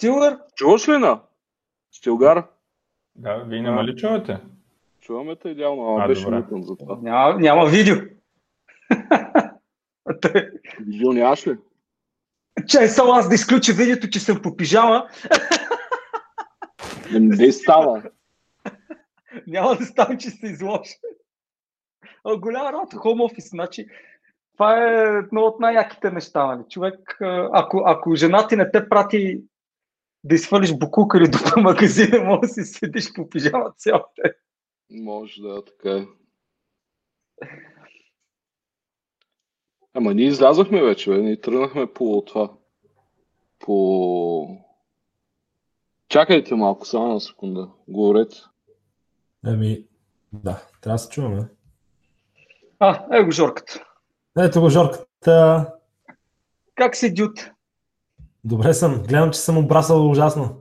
Стилър? Чуваш ли на? Стилгар? Да, вие няма ли чувате? Чуваме те идеално, ама А, беше мутен за това. Няма, няма видео. Видео нямаш ли? Чай само аз да изключа видеото, че съм по пижама. Не, не става. Няма да стане, че се изложа. Голяма работа, home office, значи. Това е едно от най-яките неща. Нали? Човек, ако, ако жена ти не те прати да изхвърлиш букука или до магазина, може да си седиш по пижама цял ден. Може да, така е. Ама ние излязахме вече, бе. Ние тръгнахме по това. По... Чакайте малко, само една секунда. Говорете. Еми, да, трябва да се чуваме. А, его Жорката. Ето го, Жорката. Как си, Дют? Добре съм. Гледам, че съм обрасал ужасно.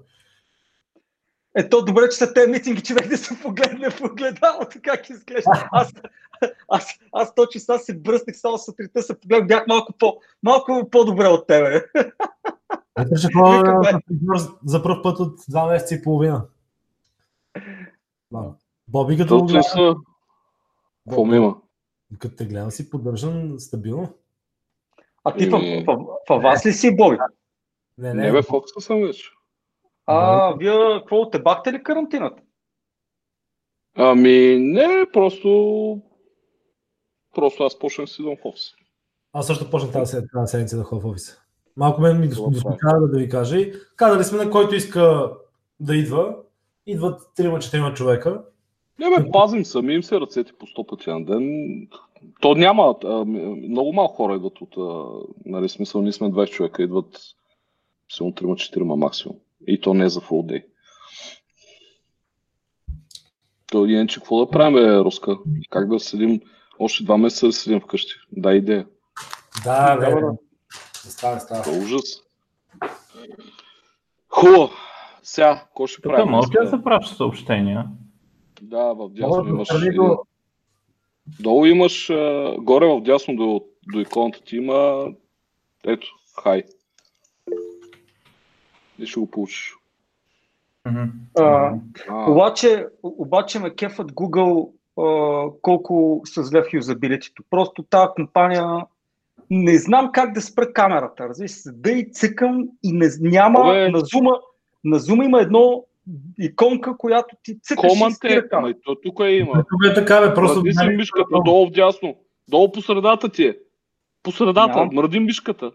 Ето, добре, че са те митинги, човек да се погледне в огледалото, как изглежда. Аз, аз, аз точно сега се бръснах, само сутринта се погледнах, бях малко, по, малко по-добре от тебе. Ето бе. фризьор за първ път от два месеца и половина. Боби, като. Какво има? като те гледам си поддържан стабилно. А ти в, Еми. в, в, вас ли си, Боби? Не, Не, не, бе, Фокса съм вече. А, вие какво, те бахте ли карантината? Ами, не, просто... Просто аз почнах да си в офис. Аз също почнах тази, тази седмица да ходя в офиса. Малко мен ми Това досмучава да ви кажа. И Казали сме на който иска да идва. Идват 3-4 човека. Не бе, пазим сами им се ръцете по 100 пъти на ден. То няма, а, много малко хора идват от, а, нали, смисъл, ние сме 20 човека, идват силно 3-4 максимум. И то не е за full day. То иначе какво да правим, бе, Руска? Как да седим още два месеца да седим вкъщи? Да, идея. Да, бе. бе. Става, става. Това е ужас. Хубаво. Сега, какво ще Тук правим? може да се праща съобщения? Да, в дясно да имаш. един- до... Долу имаш, горе в дясно до, до иконата ти има, ето, хай. И ще го получиш. Мгм. А, А, Обаче, обаче ме кефът Google а, колко се зле в юзабилитито. Просто тази компания не знам как да спра камерата. Разбираш, седа и цъкам и не, няма Абе. на зума, на зума има едно иконка, която ти цъкаш и команд спира е, камера. ама и то тук е има. Тук е така, бе, просто... Мръди си мишката, долу в дясно. Долу по средата ти е. По средата, мръди мишката.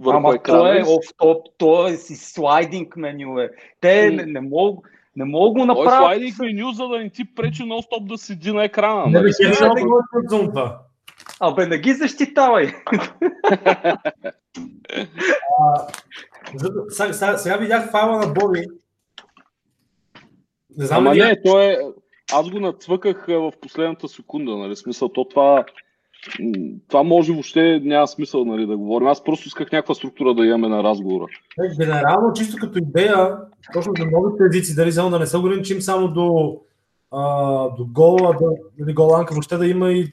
Върху Ама то екрана. е и си- оф топ, то е си слайдинг меню е. Те М. не, не могат не мога го Той е слайдинг меню, за да не ти пречи нон-стоп да седи на екрана. Не, нали? бе, хем да го това. Абе, не ги защитавай. За- Сега, сега, сега видях файла на Боби. Не знам Ама не, то е... Аз го нацвъках а, в последната секунда, нали? Смисъл, то това... Това може въобще няма смисъл нали, да говорим. Аз просто исках някаква структура да имаме на разговора. Е, Генерално, чисто като идея, точно за новите езици, дали само да не се ограничим само до, а, до гола, да, или голанка, въобще да има и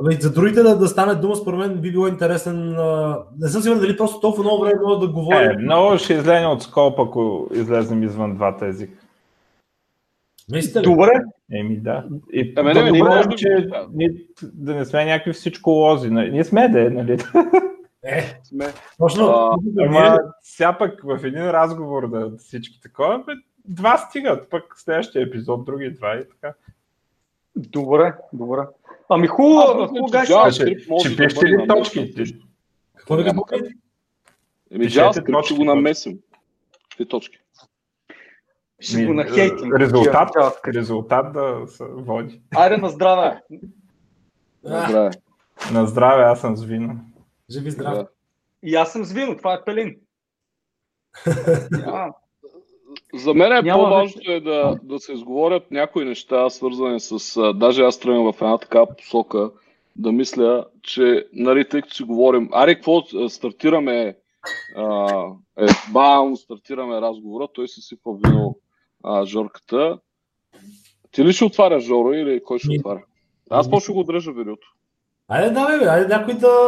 Абе, за другите да, да стане дума, според мен би било интересен. А... Не съм сигурен дали просто толкова много време може да говорим. Е, много ще излезе от скоп, ако излезем извън двата езика. Ли? Добре. Еми да. И Ами, да, не, добре, можем да- че ние, да не сме някакви всичко лози. нали? Ние сме да, нали? Е, Сме. точно. А, Ама сега пък в един разговор да всички такова, бе, два стигат, пък следващия епизод, други два и така. Добре, добре. Ами хубаво, мисля, хубаво, че гайс. Java- Ще, може пишете ли точки? Какво да кажа? Еми, JavaScript ще го намесим. Какви точки? Ще го Ми, нахейтим. Резултат, резултат да се води. Айде на здраве. А, Добре. На здраве, аз съм с вино. Живи здрави. Да. И аз съм с вино, това е Пелин. Няма. За мен е Няма по-важното е да, да се изговорят някои неща, свързани с... а, Даже аз тръгвам в една такава посока да мисля, че, нали, тъй като си говорим, аре, какво стартираме, а, е, бам, стартираме разговора, той се сипва вино а, Жорката. Ти ли ще отваря Жоро или кой ще отваря? Аз по го държа видеото. Айде, давай, бе, айде някой да...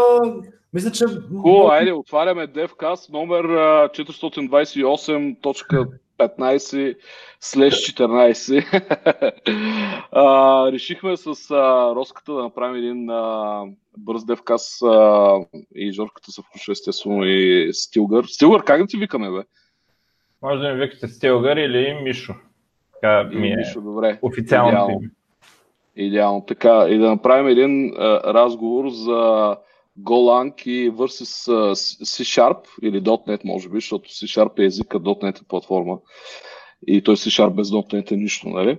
Мисля, че... Хубаво, айде, отваряме DevCast номер а, 428.15 слеж 14. а, решихме с а, Роската да направим един а, бърз DevCast а, и Жорката се включва естествено и Стилгър. Стилгър, как да ти викаме, бе? Може да ми викате Стилгър или Мишо. Така ми е Мишо, добре. официалното Идеално. име. Идеално. Така, и да направим един а, разговор за Golang и versus а, C-Sharp или .NET, може би, защото C-Sharp е езика, .NET е платформа. И той C-Sharp без .NET е нищо, нали?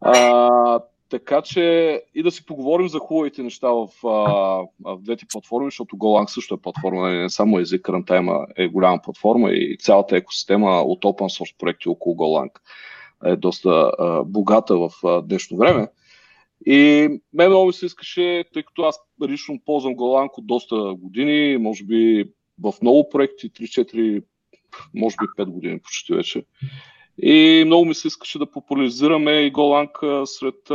А, така че и да си поговорим за хубавите неща в, а, в двете платформи, защото Golang също е платформа, нали? не само език, Runtime е голяма платформа и цялата екосистема от open source проекти около Golang е доста а, богата в а, днешно време. И мен много ми се искаше, тъй като аз лично ползвам Golang от доста години, може би в много проекти, 3-4, може би 5 години почти вече. И много ми се искаше да популяризираме и а, сред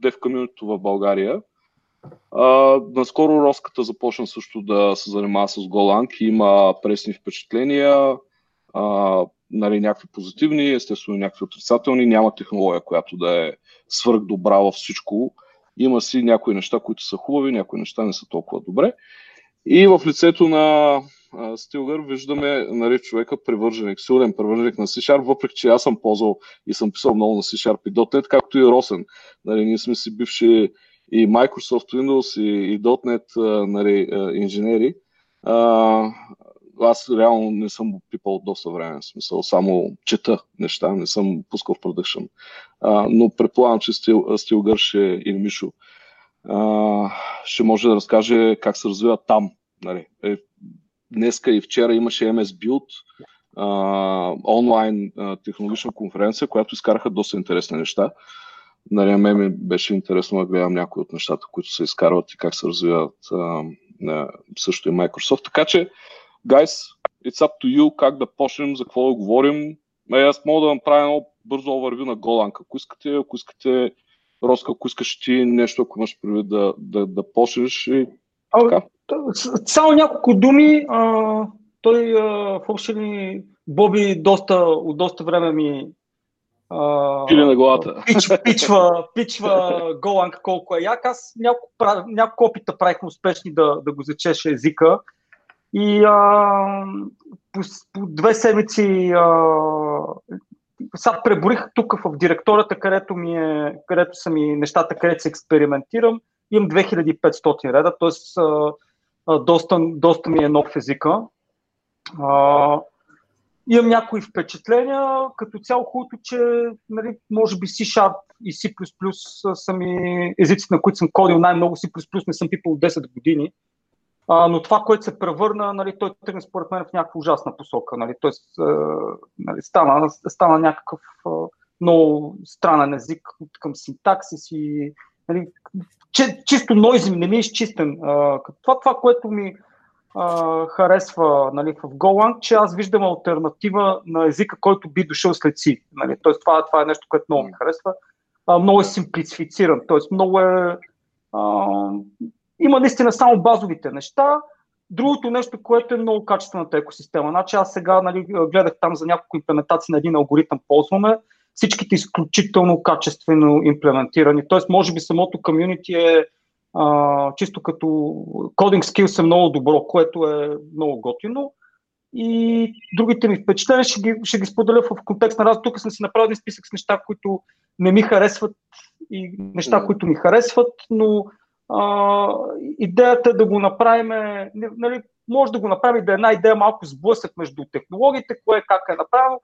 dev community в България. А, наскоро Роската започна също да се занимава с Golang и има пресни впечатления, а, нали, някакви позитивни, естествено някакви отрицателни. Няма технология, която да е свърх добра във всичко. Има си някои неща, които са хубави, някои неща не са толкова добре. И в лицето на Стилгър виждаме нали, човека привърженик, силен привърженик на C-Sharp, въпреки че аз съм ползвал и съм писал много на C-Sharp и .NET, както и Росен. Нали, ние сме си бивши и Microsoft Windows и, и .NET нали, инженери. А, аз реално не съм пипал доста време, в смисъл само чета неща, не съм пускал в продъкшн. Но предполагам, че Стил, Стилгър ще, или Мишо ще може да разкаже как се развива там. Нали. Е, днеска и вчера имаше MS Build, а, онлайн а, технологична конференция, която изкараха доста интересни неща. Нали, мен ми беше интересно да гледам някои от нещата, които се изкарват и как се развиват а, а, също и Microsoft. Така че, guys, it's up to you как да почнем, за какво да говорим. Е, аз мога да направя едно бързо overview на Golang. Ако искате, ако искате, Роска, ако искаш ти нещо, ако имаш предвид да, да, да почнеш и така. Само няколко думи. А, той а, в общи ли Боби доста, от доста време ми а, Пили на главата. пич, пичва, пичва Голанг колко е як. Аз няколко, няколко опита правихме успешни да, да го зачеше езика. И а, по, по две седмици а, сега преборих тук в директорията, където, ми е, където са ми нещата, където се експериментирам. Имам 2500 реда, т.е. доста, доста ми е нов езика. А, имам някои впечатления, като цяло хубавото, че нали, може би C-Sharp и C++ са ми езиците, на които съм кодил най-много. C++ не съм пипал 10 години. А, но това, което се превърна, нали, той тръгна според мен в някаква ужасна посока. Нали, Тоест, нали, стана, стана някакъв много странен език от към синтаксис и нали, чи, чисто нойзи, не ми е изчистен. Това, това, което ми а, харесва нали, в Golang, че аз виждам альтернатива на езика, който би дошъл след си. Нали. Тоест, това, това е нещо, което много ми харесва. А, много е симплицифициран, т.е. много е... А, има наистина само базовите неща. Другото нещо, което е много качествената екосистема. Значи аз сега нали, гледах там за няколко имплементации на един алгоритъм ползваме. Всичките изключително качествено имплементирани. Тоест, може би самото комюнити е а, чисто като кодинг скилс е много добро, което е много готино. И другите ми впечатления ще ги, ще ги споделя в контекст на раз. Тук съм си направил един списък с неща, които не ми харесват и неща, които ми харесват, но а, идеята е да го направим, нали, може да го направим да е една идея малко сблъсък между технологиите, кое как е направено.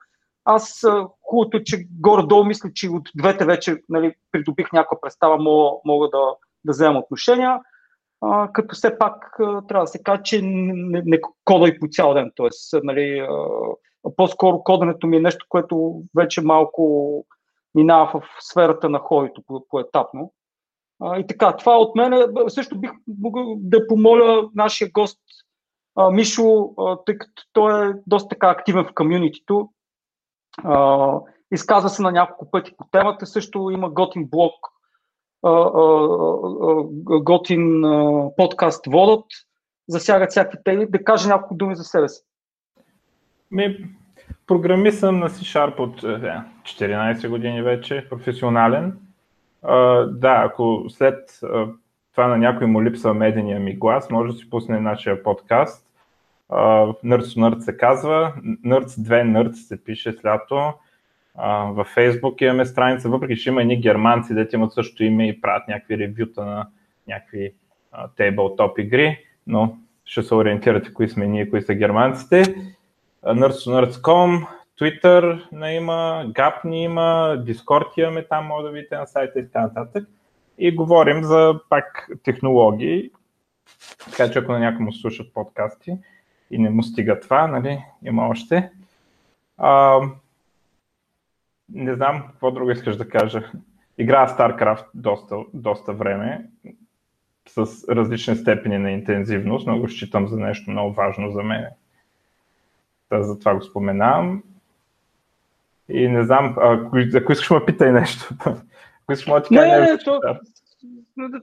Аз хубавото е, че горе-долу мисля, че от двете вече нали, придобих някаква представа, мога, мога да, да вземам отношения. А, като все пак трябва да се каже, че не, не, кода и по цял ден. Тоест, нали, а, по-скоро коденето ми е нещо, което вече малко минава в сферата на ходито по, поетапно. А, и така, това от мен. Също бих могъл да помоля нашия гост а, Мишо, а, тъй като той е доста така активен в комюнитито. А, изказва се на няколко пъти по темата. Също има готин блог, готин подкаст водят засягат всякакви теми, да каже няколко думи за себе си. Ми, програмист съм на C-Sharp от е, 14 години вече, професионален. Да, ако след това на някой му липсва медения ми глас, може да си пусне нашия подкаст. Nerds Nerds се казва. Nerds 2 Nerds се пише с лято. Във Facebook имаме страница, въпреки че има едни германци, дете имат също име и правят някакви ревюта на някакви uh, tabletop игри, но ще се ориентирате кои сме ние, кои са германците. nerds.nerds.com, Twitter не има, Gap не има, Discord имаме там, може да видите на сайта и така нататък. И говорим за пак технологии, така че ако на някому слушат подкасти и не му стига това, нали, има още. А, не знам какво друго искаш да кажа. Играя StarCraft доста, доста време, с различни степени на интензивност, но го считам за нещо много важно за мен. Та, затова го споменавам. И не знам, ако, ако искаш ме питай нещо. Ако искаш ме ти не, нещо. То,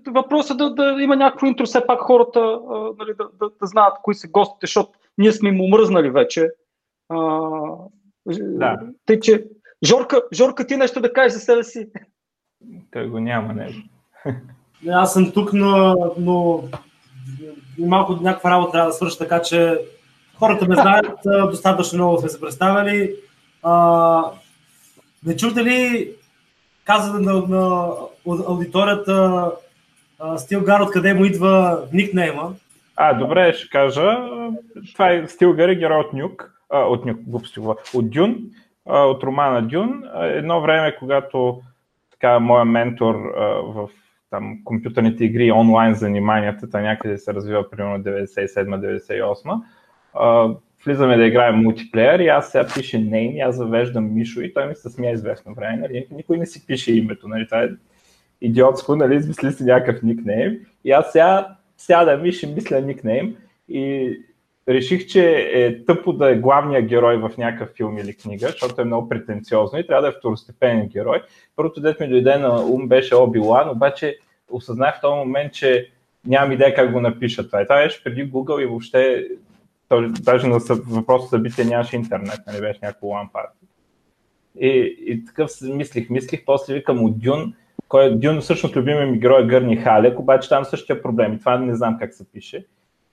въпросът е да, да има някакво интро, все пак хората а, нали, да, да, да знаят кои са гостите, защото ние сме им умръзнали вече. А, да. Тъй, че Жорка, Жорка, ти нещо да кажеш за себе си? Той го няма нещо. Аз съм тук, но, но малко някаква работа трябва да свърша, така че хората ме знаят, достатъчно много сме се представили. А, не чуте ли каза на, на аудиторията Стилгар, откъде му идва никнейма? А, добре, ще кажа. Това е Стилгар, е герой от Нюк, а, от Нюк, глупости от Дюн, а, от романа Дюн. Едно време, когато така, моя ментор а, в там, компютърните игри, онлайн заниманията, та някъде се развива примерно 97-98, влизаме да играем мултиплеер и аз сега пише и аз завеждам Мишо и той ми се смя известно време. Нали? Никой не си пише името. Нали? Това е идиотско, нали? измисли си някакъв никнейм. И аз сега сядам и ще мисля никнейм и реших, че е тъпо да е главният герой в някакъв филм или книга, защото е много претенциозно и трябва да е второстепенен герой. Първото дет ми дойде на ум беше Оби Лан, обаче осъзнах в този момент, че нямам идея как го напиша това. И това беше преди Google и въобще то, даже на въпроса събитие нямаше интернет, нали беше някакво LAN. И, и такъв мислих, мислих, после викам от Дюн, кой е Дюн, всъщност любимия ми герой е Гърни Халек, обаче там същия проблем и това не знам как се пише.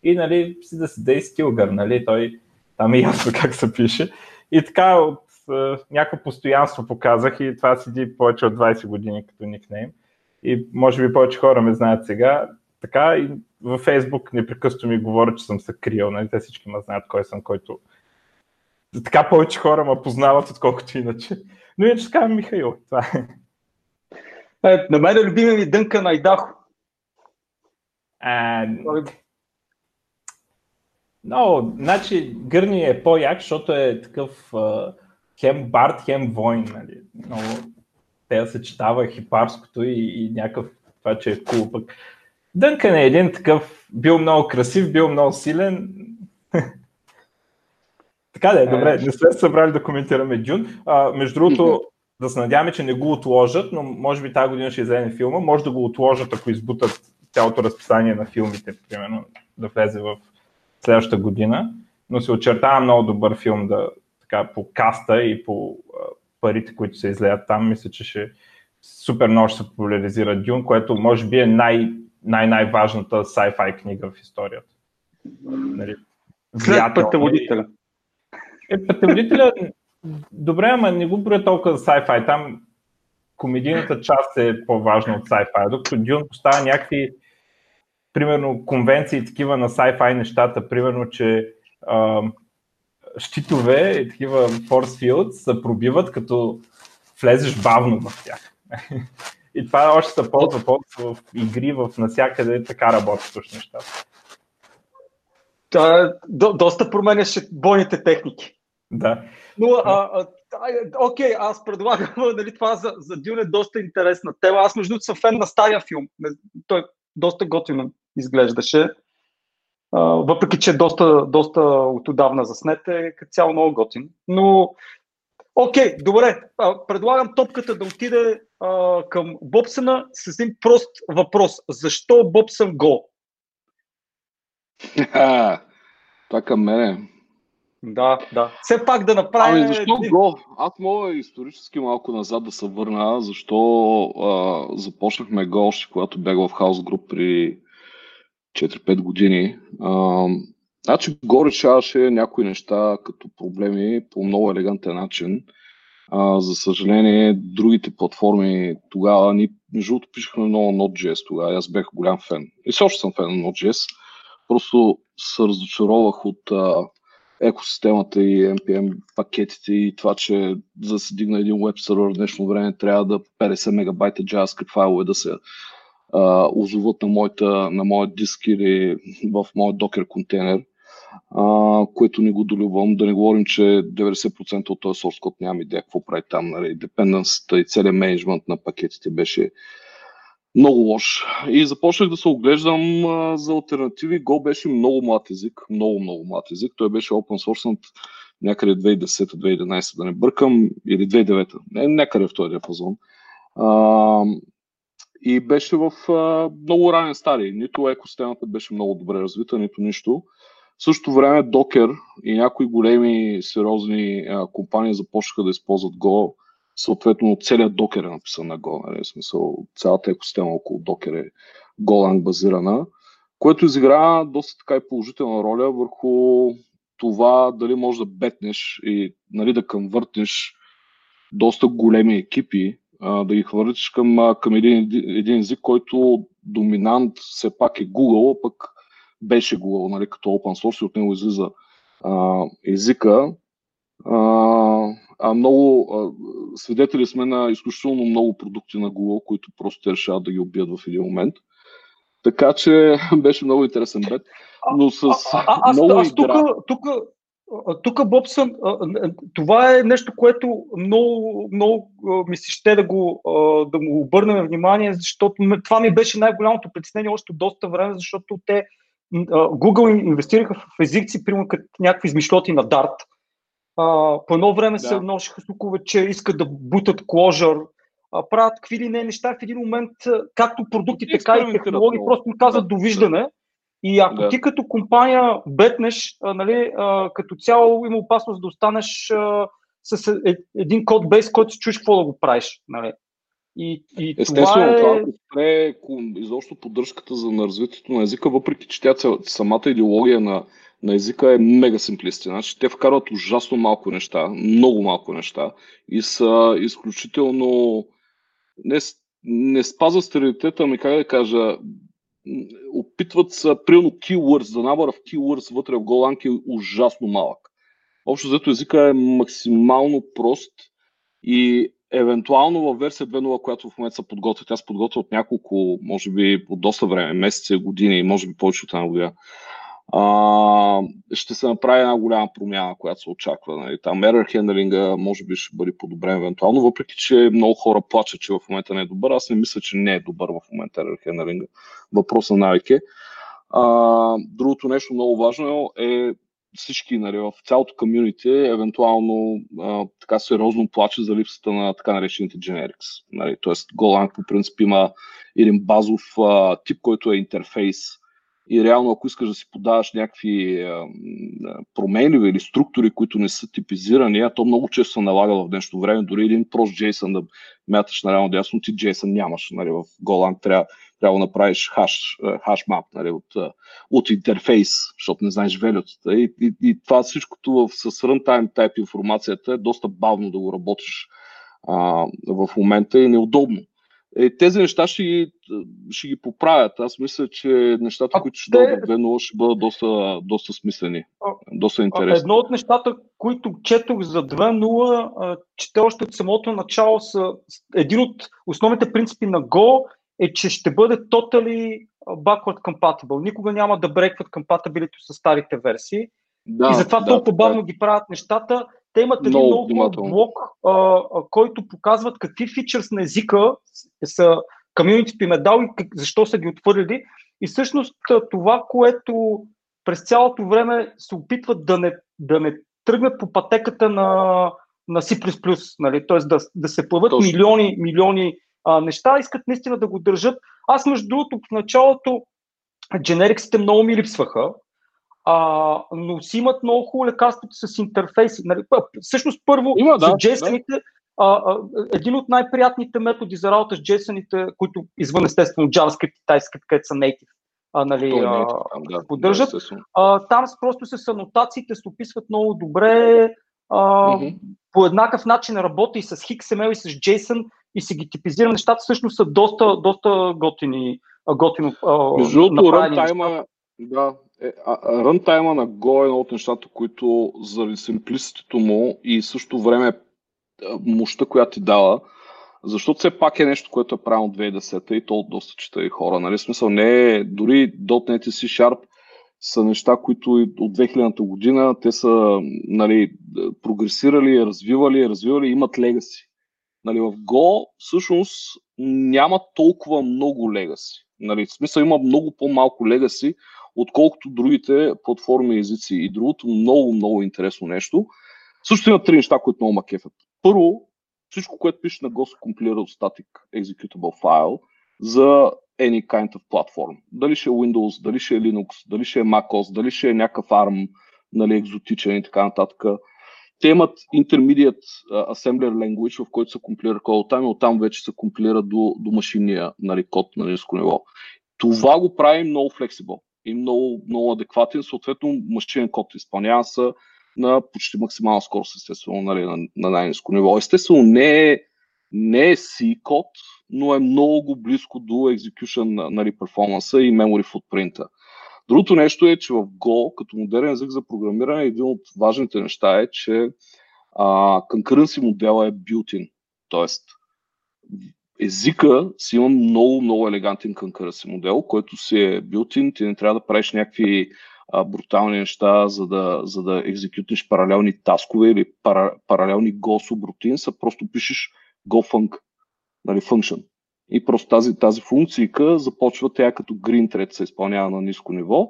И нали, си да се дей Стилгър, нали, той там е ясно как се пише. И така от е, някакво постоянство показах и това седи повече от 20 години като никнейм. И може би повече хора ме знаят сега. Така и във Фейсбук непрекъснато ми говорят, че съм се криел. Нали? Те всички ме знаят кой съм, който... Така повече хора ме познават, отколкото иначе. Но иначе така Михаил. Това е. Е на мен е любимия ми дънка на Айдахо. А... Но, значи, Гърни е по-як, защото е такъв а, хем бард, хем войн. Нали? Много те съчетава хипарското и, и някакъв това, че е кул. Пък Дънкан е един такъв, бил много красив, бил много силен. така да е, добре, не сме събрали да коментираме Дюн. А, между другото, да се надяваме, че не го отложат, но може би тази година ще излезе филма. Може да го отложат, ако избутат цялото разписание на филмите, примерно, да влезе в следващата година. Но се очертава много добър филм да, така, по каста и по парите, които се излеят там. Мисля, че ще супер много ще се популяризира Дюн, което може би е най- най-най-важната sci-fi книга в историята. Нали, След пътеводителя. Е, пътеводителя, добре, ама не го броя толкова за sci-fi. Там комедийната част е по-важна от sci-fi, докато Дюн поставя някакви примерно конвенции такива на sci-fi нещата, примерно, че а, щитове и такива force fields се пробиват, като влезеш бавно в тях. И това още се ползва ползва в игри, в насякъде така работят нещата. Това до, доста променяше бойните техники. Да. Но, а, а, окей, аз предлагам, нали, това за, за Дюн е доста интересна тема. Аз между другото съм фен на стария филм. Той доста готино изглеждаше. А, въпреки, че е доста, доста отдавна заснет, е като цяло много готин. Но Окей, добре. Предлагам топката да отиде а, към Бобсъна с един прост въпрос. Защо Бобсън гол? Това към мене. Да, да. Все пак да направим... Ами защо го? Аз мога исторически малко назад да се върна, защо а, започнахме го още когато бях в хаус груп при 4-5 години. А, значи го решаваше някои неща като проблеми по много елегантен начин. А, за съжаление, другите платформи тогава, ни, между другото, пишехме много Node.js тогава, аз бях голям фен. И все още съм фен на Node.js. Просто се разочаровах от а, екосистемата и NPM пакетите и това, че за да се дигна един веб сервер в днешно време трябва да 50 мегабайта JavaScript файлове да се озоват на, моята, на моят диск или в моят докер контейнер, а, което не го долюбвам. Да не говорим, че 90% от този source код нямам идея какво прави там. Нали. И целият менеджмент на пакетите беше много лош. И започнах да се оглеждам за альтернативи. Go беше много млад език, много, много млад език. Той беше open source някъде 2010-2011, да не бъркам, или 2009, не, някъде в този диапазон. А, и беше в а, много ранен стадий. Нито екосистемата беше много добре развита, нито нищо. В същото време Docker и някои големи сериозни а, компании започнаха да използват Go съответно целият докер е написан на Go, нали, смисъл, цялата екосистема около докер е Golang базирана, което изигра доста така и положителна роля върху това дали можеш да бетнеш и нали, да конвъртнеш доста големи екипи, да ги хвърлиш към, към един, един език, който доминант все пак е Google, пък беше Google, нали, като open source и от него излиза а, езика. А, а много а, свидетели сме на изключително много продукти на Google, които просто те решават да ги убият в един момент. Така че беше много интересен бет, но с а, а, аз, много аз, игра... Тук, тук, тук Бобсън, това е нещо, което много, много ми се ще да го, да му обърнем внимание, защото това ми беше най-голямото притеснение още доста време, защото те Google инвестираха в езици, примерно като някакви измишлоти на Dart, а, по едно време да. се носиха слухове, че искат да бутат Clojure, а, правят какви ли не неща в един момент, както продукти, така и технологии, просто им казват да, довиждане. И ако да. ти като компания бетнеш, а, нали, а, като цяло има опасност да останеш а, с е, един код бейс, който си чуеш какво да го правиш. Нали. И, и Естествено, това, е... това спре изобщо поддръжката за на развитието на езика, въпреки че тя самата идеология на на езика е мега симплисти. Значи, те вкарват ужасно малко неща, много малко неща и са изключително не, не спазват стереотипа, ами как да кажа, опитват се, примерно keywords, да набора в keywords вътре в Golang е ужасно малък. Общо взето езика е максимално прост и евентуално в версия 2.0, която в момента се подготвя, тя се подготвя от няколко, може би от доста време, месеци, години, може би повече от една година а, ще се направи една голяма промяна, която се очаква. Нали. Там error хендлинга може би ще бъде подобрен евентуално, въпреки че много хора плачат, че в момента не е добър. Аз не мисля, че не е добър в момента error хендлинга. Въпрос на навике. А, другото нещо много важно е всички нали, в цялото комьюнити евентуално а, така сериозно плаче за липсата на така наречените generics. Нали, Тоест Golang по принцип има един базов а, тип, който е интерфейс, и реално, ако искаш да си подаваш някакви променливи или структури, които не са типизирани, а то много често се налага в днешно време, дори един прост JSON да мяташ на реално дясно, ти JSON нямаш. Нали, в Golang трябва, трябва да направиш хаш, хаш мап нали, от, от интерфейс, защото не знаеш велютата. И, и, и това всичкото в, с runtime type информацията е доста бавно да го работиш а, в момента и неудобно. Е, тези неща ще ги, ще ги поправят. Аз мисля, че нещата, а които ще те... дойдат в 2.0, ще бъдат доста, доста смислени, доста интересни. Едно от нещата, които четох за 2.0, че те още от самото начало са един от основните принципи на Go е, че ще бъде totally backward compatible. Никога няма да брекват compatibility с старите версии. Да, и затова да, толкова бавно да. ги правят нещата. Те имат един много блок, а, който показват какви фичърс на езика са комьюнитито им е дал и как, защо са ги отвърлили. И всъщност това, което през цялото време се опитват да не, да не тръгнат по пътеката на, на C++, нали? т.е. Да, да се плават Точно. милиони, милиони а, неща, искат наистина да го държат. Аз, между другото, в началото дженериксите много ми липсваха, а, но си имат много хубаво лекарството с интерфейси. Нали, всъщност първо Има, да, за JSON-ите, да. а, а, един от най-приятните методи за работа с JSON-ите, които извън естествено JavaScript и TypeScript, където са native, а, нали, е а, там, да, поддържат. да, а, там просто с анотациите се описват много добре. А, Мгм. По еднакъв начин работи и с XML и с JSON и си ги типизира нещата, всъщност са доста, доста готини, готино Между другото, да, рънтайма на Go е едно от нещата, които заради симплиситето му и в същото време а, мощта, която ти дава, защото все пак е нещо, което е правилно 2010 и то от доста чета и хора. Нали? Смисъл не е, дори .NET и C-Sharp са неща, които от 2000-та година те са нали, прогресирали, развивали, развивали, имат легаси. Нали, в Go всъщност няма толкова много легаси. Нали, в смисъл има много по-малко легаси, отколкото другите платформи езици. И другото много, много интересно нещо. Също има три неща, които много ма кефят. Първо, всичко, което пише на Go се компилира от static executable файл за any kind of platform. Дали ще е Windows, дали ще е Linux, дали ще е macOS, дали ще е някакъв ARM, нали, екзотичен и така нататък. Те имат intermediate assembler language, в който се компилира код оттам и оттам вече се компилира до, до машинния нали, код на ниско ниво. Това го прави много flexible и много, много адекватен. Съответно, машинен код изпълнява се на почти максимална скорост, естествено, нали, на, на най-низко ниво. Естествено, не е, не е C код, но е много близко до execution нали, перформанса и memory footprint. Другото нещо е, че в Go, като модерен език за програмиране, един от важните неща е, че а, concurrency модела е built-in. Тоест, езика си има много, много елегантен concurrency модел, който си е built-in. Ти не трябва да правиш някакви а, брутални неща, за да, за да екзекютнеш паралелни таскове или пара, паралелни Go а просто пишеш Go func, нали, function. И просто тази, тази функцийка започва тя като green thread се изпълнява на ниско ниво.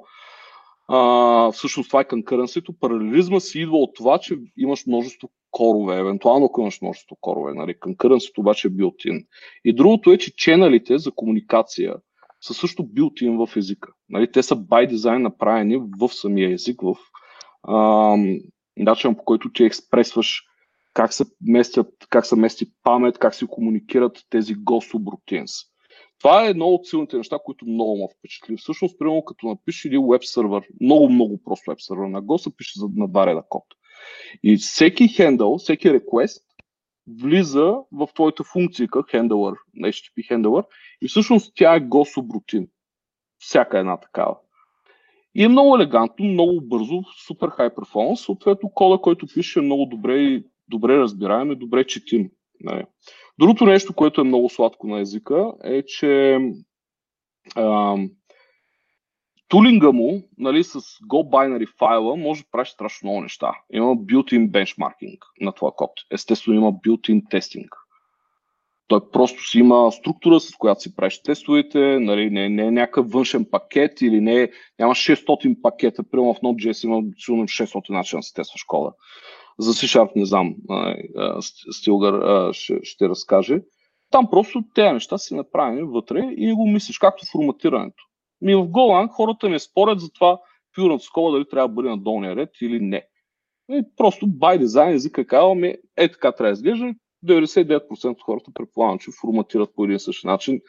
А, всъщност това е конкуренцията. Паралелизма си идва от това, че имаш множество корове, евентуално имаш множество корове. Нали? Конкуренцията обаче е built-in. И другото е, че ченалите за комуникация са също built-in в езика. Нали? Те са by design направени в самия език, в начинът по който ти експресваш как се местят, как се мести памет, как се комуникират тези Go subroutines. Това е едно от силните неща, които много ме впечатли. Всъщност, примерно, като напишеш един веб сервер, много, много просто веб сервер на Go, се пише на два реда код. И всеки хендъл, всеки request влиза в твоята функция, handler, на HTTP handler, и всъщност тя е Go subroutine. Всяка една такава. И е много елегантно, много бързо, супер high performance. Съответно, кода, който пише е много добре и добре разбираем и добре четим. Нали. Другото нещо, което е много сладко на езика, е, че ам, тулинга му нали, с Go binary файла може да прави страшно много неща. Има built-in benchmarking на това код. Естествено има built-in тестинг. Той просто си има структура, с която си правиш тестовете, нали, не, не е някакъв външен пакет или не е, няма 600 пакета, примерно в Node.js има сигурно 600 начина да се тества школа. За C-Sharp не знам, Стилгър ще, ще разкаже. Там просто тези неща си направени вътре и го мислиш, както форматирането. Ми в Golang хората не спорят за това пюрната скола дали трябва да бъде на долния ред или не. И просто by design езика казва ми, е така трябва да изглежда. 99% от хората предполагам, че форматират по един същи начин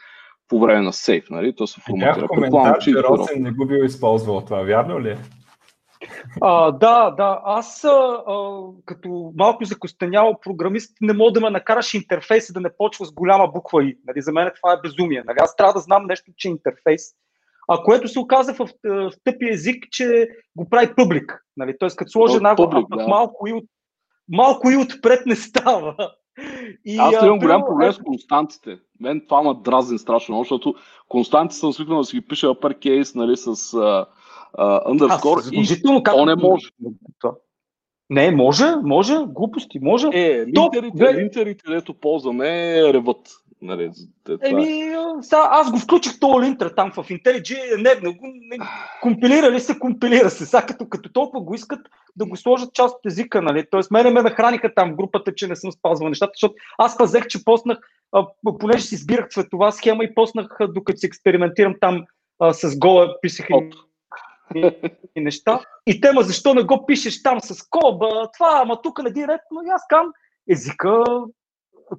по време на сейф, нали? То се форматира. коментар, че Росен не го бил използвал това, вярно ли? А, да, да. Аз а, като малко закостенял програмист не мога да ме накараш интерфейса да не почва с голяма буква И. Нали? За мен това е безумие. Нали? Аз трябва да знам нещо, че е интерфейс. А което се оказа в, в тъпи език, че го прави публик. Нали? Тоест, като сложи една да. малко и от малко и отпред не става. И, Аз имам голям проблем с константите. Мен това ме дразни страшно, защото константите съм свикнал да си ги пиша uppercase, нали, с uh, uh, underscore и как... то не може. Не, може, може, глупости, може. Е, линтерите, глед... линтерите, дето ползваме, реват. Нали, Еми, са, аз го включих този линтер там в IntelliJ, не, не, не, компилира ли се, компилира се. Сега като, като толкова го искат да го сложат част от езика, нали? Тоест, мене ме нахраниха там в групата, че не съм спазвал нещата, защото аз пазех, че поснах, а, понеже си избирах цветова схема и поснах, докато си експериментирам там а, с гола, писах и и неща. И тема, защо не го пишеш там с коба, това, ама тук на един ред, но и аз кам езика,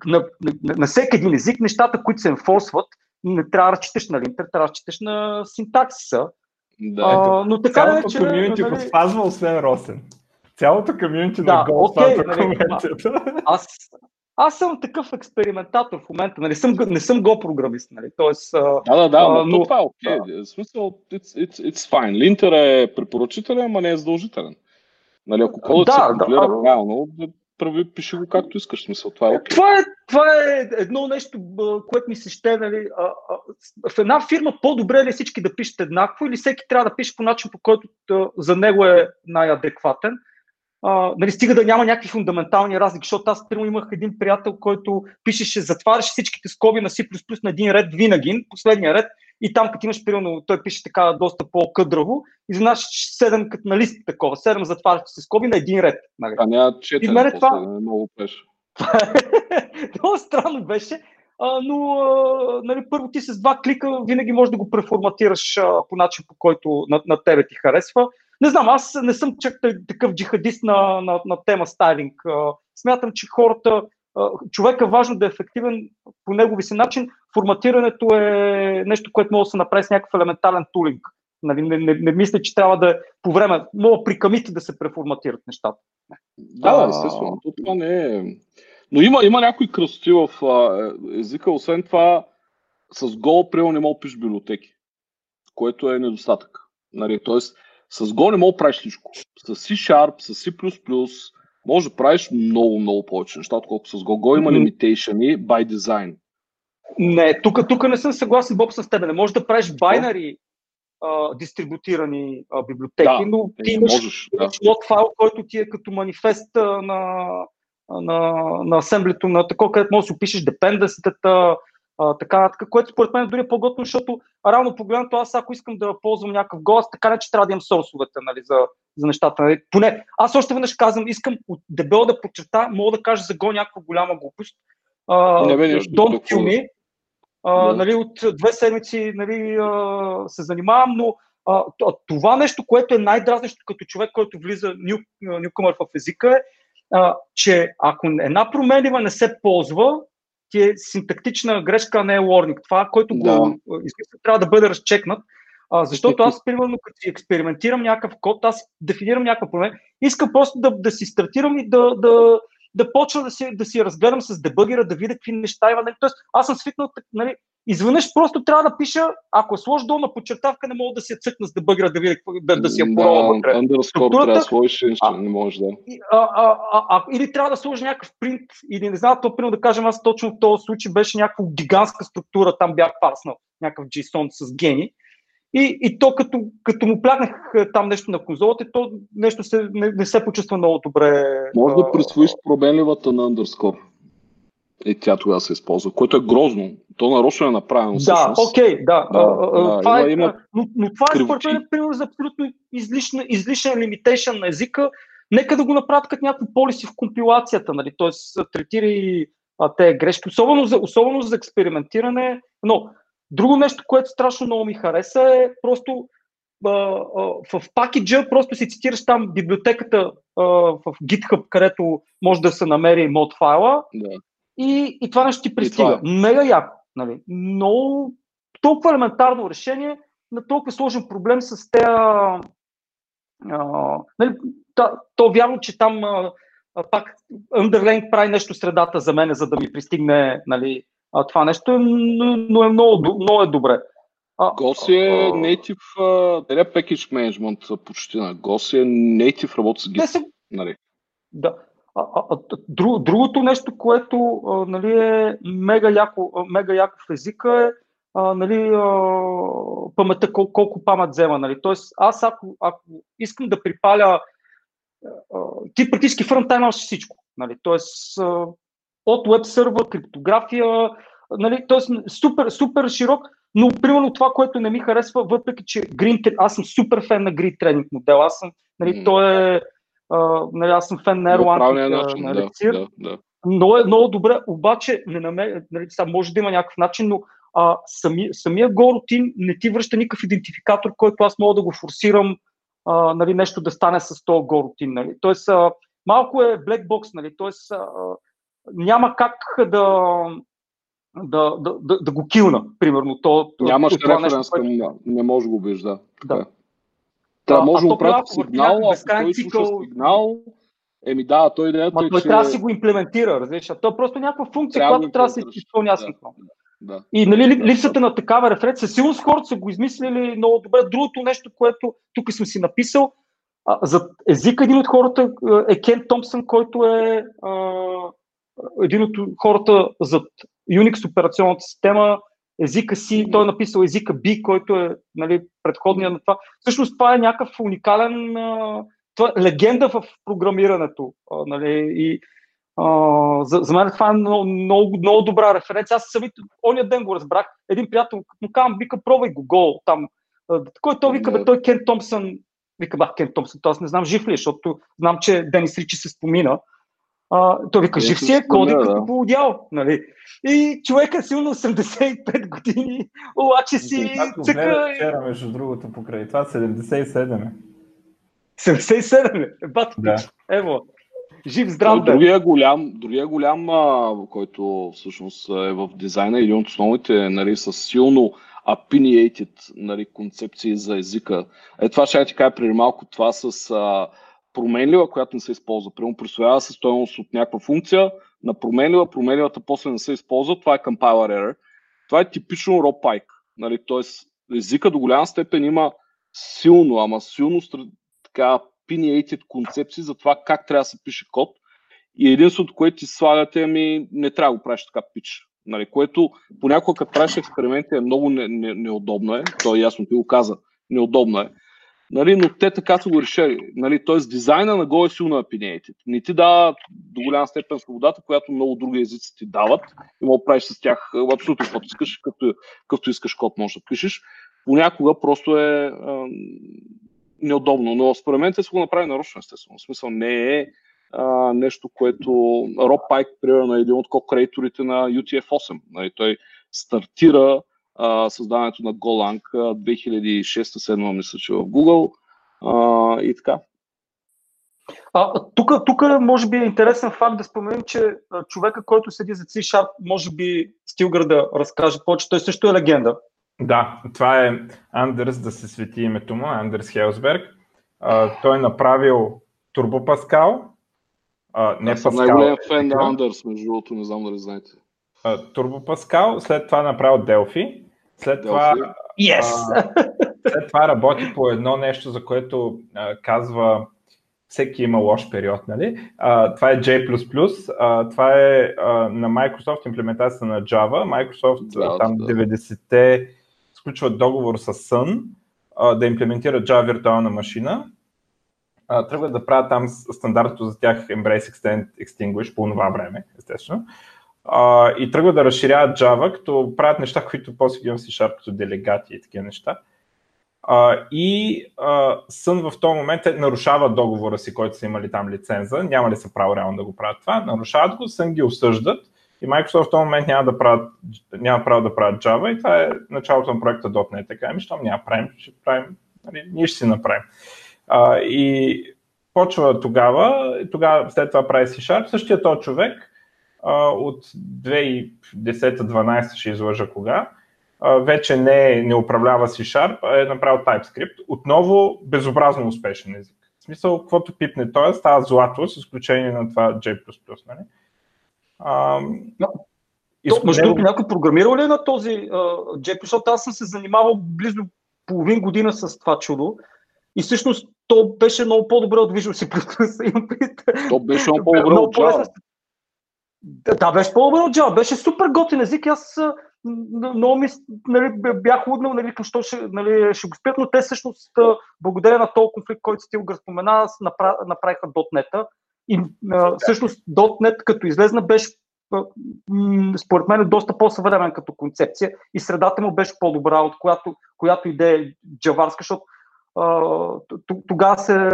на, на, на, всеки един език, нещата, които се енфорсват, не трябва да четеш на линтер, трябва да четеш на синтаксиса. Да, а, но така Цялото че, комьюнити нали... го спазва, освен Росен. Цялото комьюнити да, на Go okay, спазва нали, конвенцията. Аз, аз съм такъв експериментатор в момента, нали, съм, не съм го програмист, нали, Тоест, Да, да, да, а, но това е окей. Okay. Да. В смисъл, it's, it's, it's fine. Линтер е препоръчителен, ама не е задължителен. Нали, ако кодът да, се компилира да, правилно, прави, пиши го както искаш, смисъл, това е okay. това, е, това е едно нещо, което ми се ще, нали, а, а, в една фирма по-добре ли всички да пишат еднакво или всеки трябва да пише по начин, по който за него е най-адекватен а, нали, стига да няма някакви фундаментални разлики, защото аз примерно имах един приятел, който пишеше, затваряше всичките скоби на C++ на един ред винаги, последния ред, и там, като имаш, примерно, той пише така доста по-къдраво, изведнъж 7 като на лист такова, 7 затварящи се скоби на един ред. Нали. А няма четене, и мене това... Е много беше. много странно беше, а, но а, нали, първо ти с два клика винаги можеш да го преформатираш а, по начин, по който на, на тебе ти харесва. Не знам, аз не съм чак такъв джихадист на, на, на тема стайлинг. Смятам, че хората, човека е важно да е ефективен по негови си начин. Форматирането е нещо, което може да се направи с някакъв елементален тулинг. Нали, не, не, не мисля, че трябва да по време, мога при камите да се преформатират нещата. Да, естествено. Това не е. Но има, има някои красоти в а, езика, освен това, с Go, приема не мога да пишеш библиотеки, което е недостатък. Нали, тоест, с Go не мога да правиш всичко. С C-Sharp, с C++, може да правиш много, много повече неща, отколкото с Go. Go има лимитейшени by design. Не, тук, тук не съм съгласен, Боб, с теб. Не можеш да правиш байнари дистрибутирани а, библиотеки, да, но ти имаш, можеш, да. файл, който ти е като манифест на, на, на асемблито, на такова, където можеш да опишеш депенденситата, а, така, така, което според мен е дори е по-готно, защото равно погледнато аз ако искам да ползвам някакъв глас, така не че трябва да имам сорсовете нали, за, за нещата. Нали. Поне аз още веднъж казвам, искам от дебело да подчерта, мога да кажа за го някаква голяма глупост. Uh, не бе, нещо, don't kill me. Да. нали, от две седмици нали, uh, се занимавам, но uh, това нещо, което е най-дразнещо като човек, който влиза ню, нюкъмър в езика е, uh, че ако една променлива не се ползва, ти е синтактична грешка, а не е warning. Това, който да. го измисля, трябва да бъде разчекнат. А, защото аз, примерно, като си експериментирам някакъв код, аз дефинирам някакъв проблем, искам просто да, да си стартирам и да, да, да почна да си, да си разгледам с дебъгера, да видя какви неща има. Нали? Тоест, аз съм свикнал, нали, изведнъж просто трябва да пиша, ако е сложа долу на подчертавка, не мога да си я цъкна с дебъгера, да видя да, да си я порола вътре. Underscore трябва да сложиш, не можеш да. А, а, а, а, или трябва да сложа някакъв принт, или не знам, то, примерно да кажем, аз точно в този случай беше някаква гигантска структура, там бях паснал някакъв JSON с гени. И, и то като, като му плякнах там нещо на конзолата, то нещо се, не, не се почувства много добре. Може да присвоиш променливата на underscore. И тя тогава се използва, което е грозно. То нарочно е направено. Да, окей, okay, да. да, да това има, е, има но, но това е според мен пример за абсолютно излишна, излишен лимитейшн на езика. Нека да го направят като някакви полиси в компилацията, нали? т.е. третира и те грешки, особено за, особено за експериментиране. Но друго нещо, което страшно много ми хареса е просто а, а, в пакеджа просто си цитираш там библиотеката а, в GitHub, където може да се намери мод файла. Да и, и това нещо ти пристига. Е. Мега яко. Нали? Но толкова елементарно решение на толкова сложен проблем с тези. нали, то, то вярно, че там а, пак Underlane прави нещо средата за мен, за да ми пристигне нали, а, това нещо, но, но е много, много е добре. Госи е native, uh, package management почти на Госи е native работа с Git. Нали. Да. А, а, друг, другото нещо, което а, нали, е мега яко, мега яко в езика е а, нали, а, паметта, кол, колко памет взема. Нали. Тоест, аз ако, ако искам да припаля, а, ти практически фронтайм имаш всичко. Нали. Тоест, а, от веб сервер, криптография, нали, тоест супер, супер широк, но примерно това, което не ми харесва, въпреки че Green, аз съм супер фен на Grid тренинг модел, аз съм, нали, той е Uh, нали, аз съм фен на Erlang, на Elixir. Да, да, да. Но е много добре, обаче не намер... нали, сега може да има някакъв начин, но а, сами, самия горутин не ти връща никакъв идентификатор, който аз мога да го форсирам а, нали, нещо да стане с този горутин. Нали. Тоест, а, малко е black box, нали. Тоест, а, няма как да, да, да, да, да го килна, примерно. То, Нямаш това референс към което- не може го видиш, да. Да. Е. Та, може да а го то прави тогава, сигнал, ако той слуша сигнал, еми да, той идеята Ма е, той че трябва да си го имплементира, разбираш. То е просто някаква функция, Трябва която трябва да се имплементираш. изпълня Да. И нали, ли- липсата на такава референция, със сигурност хората са го измислили много добре. Другото нещо, което тук съм си написал, а, за езика един от хората е Кен Томпсън, който е а, един от хората зад Unix операционната система, езика си, той е написал езика B, който е нали, предходния на това. Всъщност това е някакъв уникален това е легенда в програмирането. Нали, и, а, за, за мен това е много, много, много добра референция. Аз самите, ония ден го разбрах. Един приятел, му казвам, вика, пробвай гол там. Кой той вика, бе, той Кен Томпсън. Вика, бах, Кен Томпсън, то аз не знам жив ли, е, защото знам, че Денис Ричи се спомина. А, той вика, Денис жив се си е, коди спомня, като да. полудял. Нали? И човека е силно 85 години, обаче си Аз го цъка гледах вчера, между другото, покрай това 77 е. 77 е. Бат, Да. Ево, жив здрав да е. Другия голям, другия голям а, който всъщност е в дизайна, един от основните, нали, с силно opinionated нали, концепции за езика. Е това ще ти кажа преди малко, това с а, променлива, която не се използва. Примерно присвоява се стоеност от някаква функция на променлива, променливата после не се използва, това е compiler error. Това е типично pike. Нали, Тоест езика до голяма степен има силно, ама силно така opinionated концепции за това как трябва да се пише код. И единството, което ти слагате, ами не трябва да го правиш така пич. Нали, което понякога като правиш експерименти е много не, не, неудобно е. То е ясно, ти го каза. Неудобно е. Нали, но те така са го решили. Нали, Тоест дизайна на Go е силно opinionated. Не ти дава до голяма степен свободата, която много други езици ти дават. И мога да правиш с тях е, абсолютно каквото искаш, като, като искаш код можеш да пишеш. Понякога просто е а, неудобно. Но според мен те са го направили нарочно, естествено. В смисъл не е а, нещо, което Роб Пайк, примерно, е един от кокреаторите на UTF-8. Нали, той стартира а, създаването на Golang 2006-2007, мисля, че в Google а, и така. А, тук, тук може би е интересен факт да споменем, че човека, който седи за C-Sharp, може би Стилгър да разкаже повече, той също е легенда. Да, това е Андерс, да се свети името му, Андерс Хелсберг. А, той е направил Turbo Pascal, а, не Аз Pascal, най-голям фен на Андерс, между другото, не знам дали знаете. Turbo Pascal, след това е направил Delphi, след това. Yes! а, след това работи по едно нещо, за което а, казва всеки има лош период, нали? А, това е J++, а, това е а, на Microsoft имплементацията на Java. Microsoft Да, там да. 90-те сключват договор с Sun а, да имплементират Java виртуална машина. А, тръгват да правят там стандартното за тях Embrace Extend Extinguish по това време, естествено. И тръгват да разширяват Java, като правят неща, които после ги в C-Sharp, като делегати и такива неща. А, и а, Сън в този момент е, нарушава договора си, който са имали там лиценза, няма ли са право реално да го правят това, нарушават го, Сън ги осъждат и Microsoft в този момент няма, да правят, няма право да правят Java и това е началото на проекта .NET. Така, ами, щом няма правим, ще правим, нали, ние ще си направим. А, и почва тогава, тогава след това прави C-Sharp, същия този човек от 2010-12 ще излъжа кога, вече не, не управлява C-Sharp, а е направил TypeScript. Отново безобразно успешен език. В смисъл, каквото пипне той, става злато, с изключение на това J++. Нали? А, Но, между другото, някой програмирал ли е на този uh, JP, защото аз съм се занимавал близо половин година с това чудо и всъщност то беше много по-добре от Visual C++. То беше много по-добре Много от Java. Да, беше по-добре от Java. Беше супер готин език. Аз много ми, нали, бях луднал, нали, викам, що ще, нали, ще го спят, но те всъщност, а, благодарение на този конфликт, който Стилгър спомена, с- напра- направиха .NET-а. И а, всъщност .NET като излезна беше според мен е доста по-съвремен като концепция и средата му беше по-добра от която, която идея джаварска, защото тогава се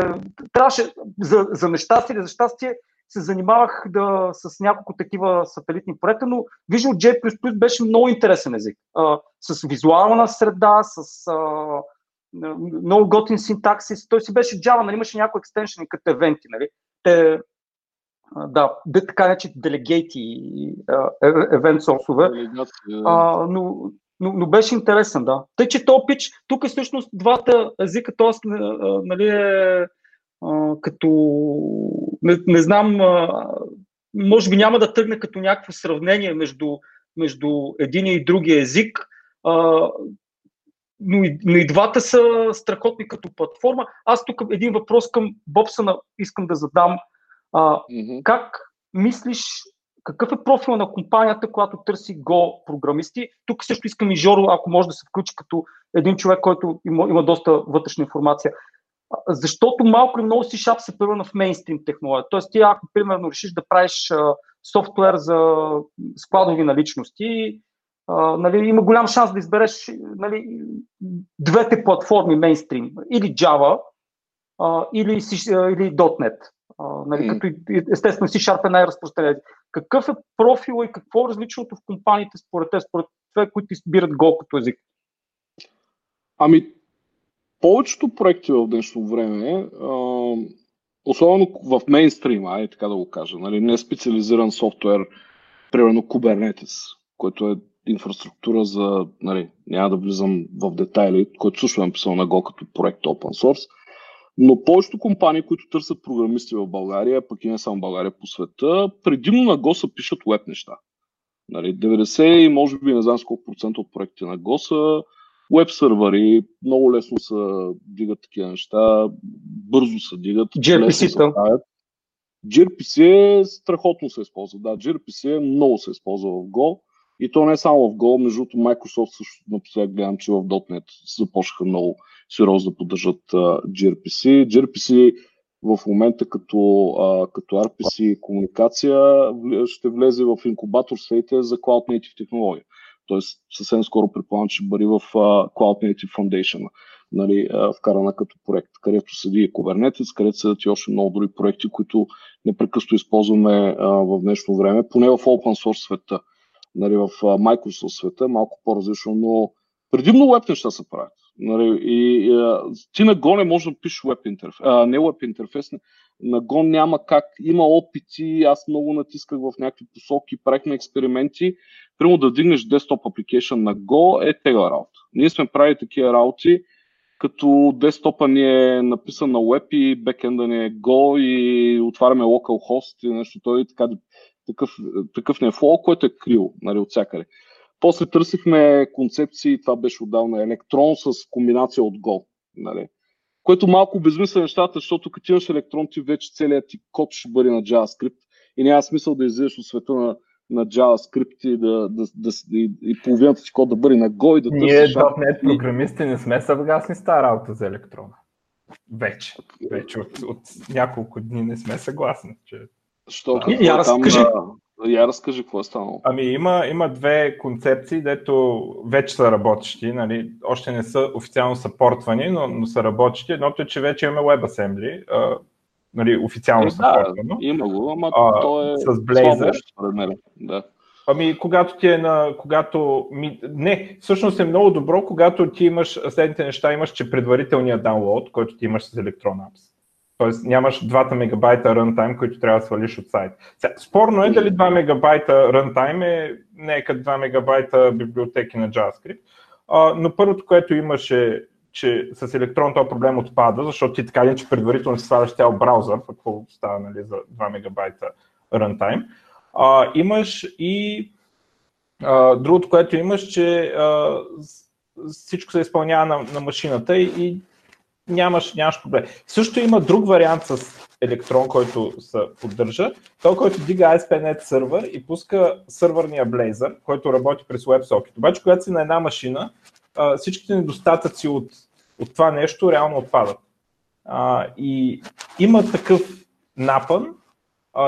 трябваше за, за нещастие или за щастие се занимавах да, с няколко такива сателитни проекта, но Visual J++ беше много интересен език. А, с визуална среда, с а, много готин синтаксис. Той си беше Java, нали, имаше някои екстеншени като евенти. Нали. Те, а, да, така наречени делегейти, евент сорсове. Но, но, но беше интересен, да. Тъй, че то пич, тук е всъщност двата езика, т.е. нали, е, а, като, не, не знам, а, може би няма да тръгне като някакво сравнение между, между един и другия език, а, но, и, но и двата са страхотни като платформа. Аз тук един въпрос към Бобсъна искам да задам. А, mm-hmm. Как мислиш какъв е профил на компанията, която търси Go програмисти? Тук също искам и Жоро, ако може да се включи като един човек, който има, има доста вътрешна информация. Защото малко или много C-Sharp се превърна в мейнстрим технология. Тоест ти, ако примерно решиш да правиш а, софтуер за складови наличности, а, нали, има голям шанс да избереш нали, двете платформи мейнстрим. Или Java, а, или, или .NET. А, нали, mm. като естествено C-Sharp е най-разпространен. Какъв е профила и какво е различното в компаниите според те, според това, които избират Go като език? Ами, повечето проекти в днешно време, особено в мейнстрим, ай така да го кажа, нали, не е специализиран софтуер, примерно Kubernetes, който е инфраструктура за, нали, няма да влизам в детайли, който също е написал на Go като проект open source, но повечето компании, които търсят програмисти в България, пък и не само България по света, предимно на Go са пишат веб неща. Нали, 90 и може би не знам с колко процента от проектите на Go са веб сървъри, много лесно се дигат такива неща, бързо се дигат. gRPC-та. gRPC е страхотно се използва. Да, gRPC е много се използва в Go. И то не е само в Go, между другото Microsoft също напоследък гледам, че в .NET започнаха много сериозно да поддържат uh, gRPC. gRPC в момента като, uh, като RPC комуникация ще влезе в инкубатор свете за Cloud Native технология. Тоест съвсем скоро предполагам, че бъде в Cloud Native Foundation, нали, вкарана като проект, където седи и Kubernetes, където седят и още много други проекти, които непрекъсто използваме в днешно време, поне в open source света. Нали, в Microsoft света, малко по-различно, но предимно веб неща се правят. Нали, и, и, ти на Go не можеш да пишеш веб интерфейс, а, не веб интерфейс, на Go няма как, има опити, аз много натисках в някакви посоки, правихме експерименти, примерно да дигнеш десктоп application на Go е тега работа. Ние сме правили такива работи, като десктопа ни е написан на web и бекенда ни е Go и отваряме localhost и нещо, той така, такъв, такъв не е флоу, който е крил нали, от всякъде. После търсихме концепции, това беше отдавна електрон с комбинация от Go. Нали? Което малко обезмисля нещата, защото като имаш електрон, ти вече целият ти код ще бъде на JavaScript и няма смисъл да излизаш от света на, на JavaScript и, да, да, да, и, и половината ти код да бъде на Go и да търсиш... Ние .NET програмисти не сме съгласни с тази работа за електрона. Вече. Вече от, от няколко дни не сме съгласни, че Що, и, я разкажи. Я разкажи какво е станало. Ами има, има две концепции, дето вече са работещи, нали, още не са официално съпортвани, но, но са работещи. Едното е, че вече имаме WebAssembly, а, нали, официално е, съпортвано. Да, има го, ама а, то е с Blazor. Слабо, да. Ами, когато ти е на. Когато. Ми, не, всъщност е много добро, когато ти имаш следните неща, имаш, че предварителният download, който ти имаш с Electron Apps. Тоест нямаш 2 мегабайта рънтайм, които трябва да свалиш от сайт. Спорно е дали 2 мегабайта рънтайм е не е като 2 мегабайта библиотеки на JavaScript, но първото, което имаше, че с електрон този проблем отпада, защото ти така ли, че предварително си сваляш цял браузър, какво става нали, за 2 мегабайта. А, имаш и другото, което имаш, че всичко се изпълнява на, на машината и, и нямаш, нямаш проблем. Също има друг вариант с електрон, който се поддържа. Той, който дига ASP.NET сервер и пуска сървърния Blazor, който работи през WebSocket. Обаче, когато си на една машина, всичките недостатъци от, от това нещо реално отпадат. И има такъв напън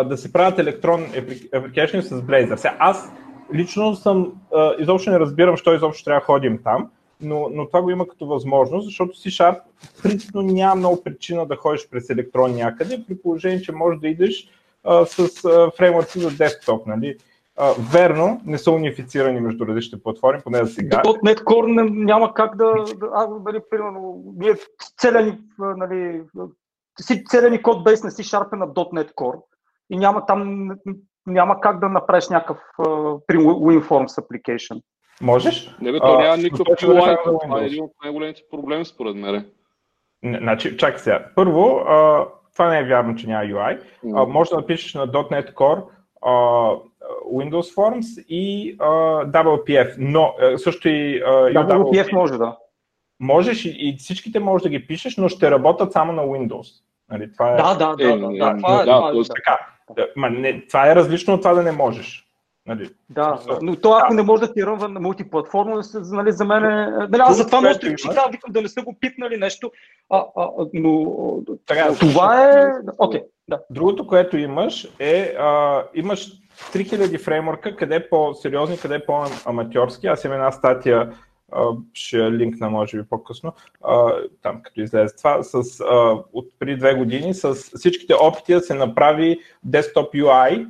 да се правят електрон application с Blazor. Сега, аз лично съм, изобщо не разбирам, що изобщо трябва да ходим там, но, но това го има като възможност, защото C-Sharp принципно няма много причина да ходиш през електрон някъде, при положение, че можеш да идеш а, с а, фреймворци за десктоп. Нали? А, верно, не са унифицирани между различните платформи, поне за сега. .NET Core няма как да, да нали, примерно, ние целият ни, нали, целият ни код бейс не си шарпе на .NET Core и няма там, няма как да направиш някакъв uh, WinForms application. Можеш? Не бе, то няма никакъв това е един от най-големите проблеми според мен. Значи, чакай сега. Първо, а, това не е вярно, че няма UI. А, може да напишеш на .NET Core а, Windows Forms и а, WPF, но а, също и а, WPF може да. Можеш и, и всичките можеш да ги пишеш, но ще работят само на Windows. Нали, това е... Да, да, да. Е, да, е, да, това, да, е, това, да, това от това да не можеш. Нали? Да, но то ако Да. не може да ти рънва на мултиплатформа, нали, за мен е... Нали, аз за това може да трябва викам да не са го пипнали нещо, а, а, но Така, това е... Окей, да. Другото, което имаш е, а, имаш 3000 фреймворка, къде е по-сериозни, къде е по-аматьорски. Аз имам една статия, а, ще линкна може би по-късно, а, там като излезе това, с, а, от преди две години с всичките опити да се направи Desktop UI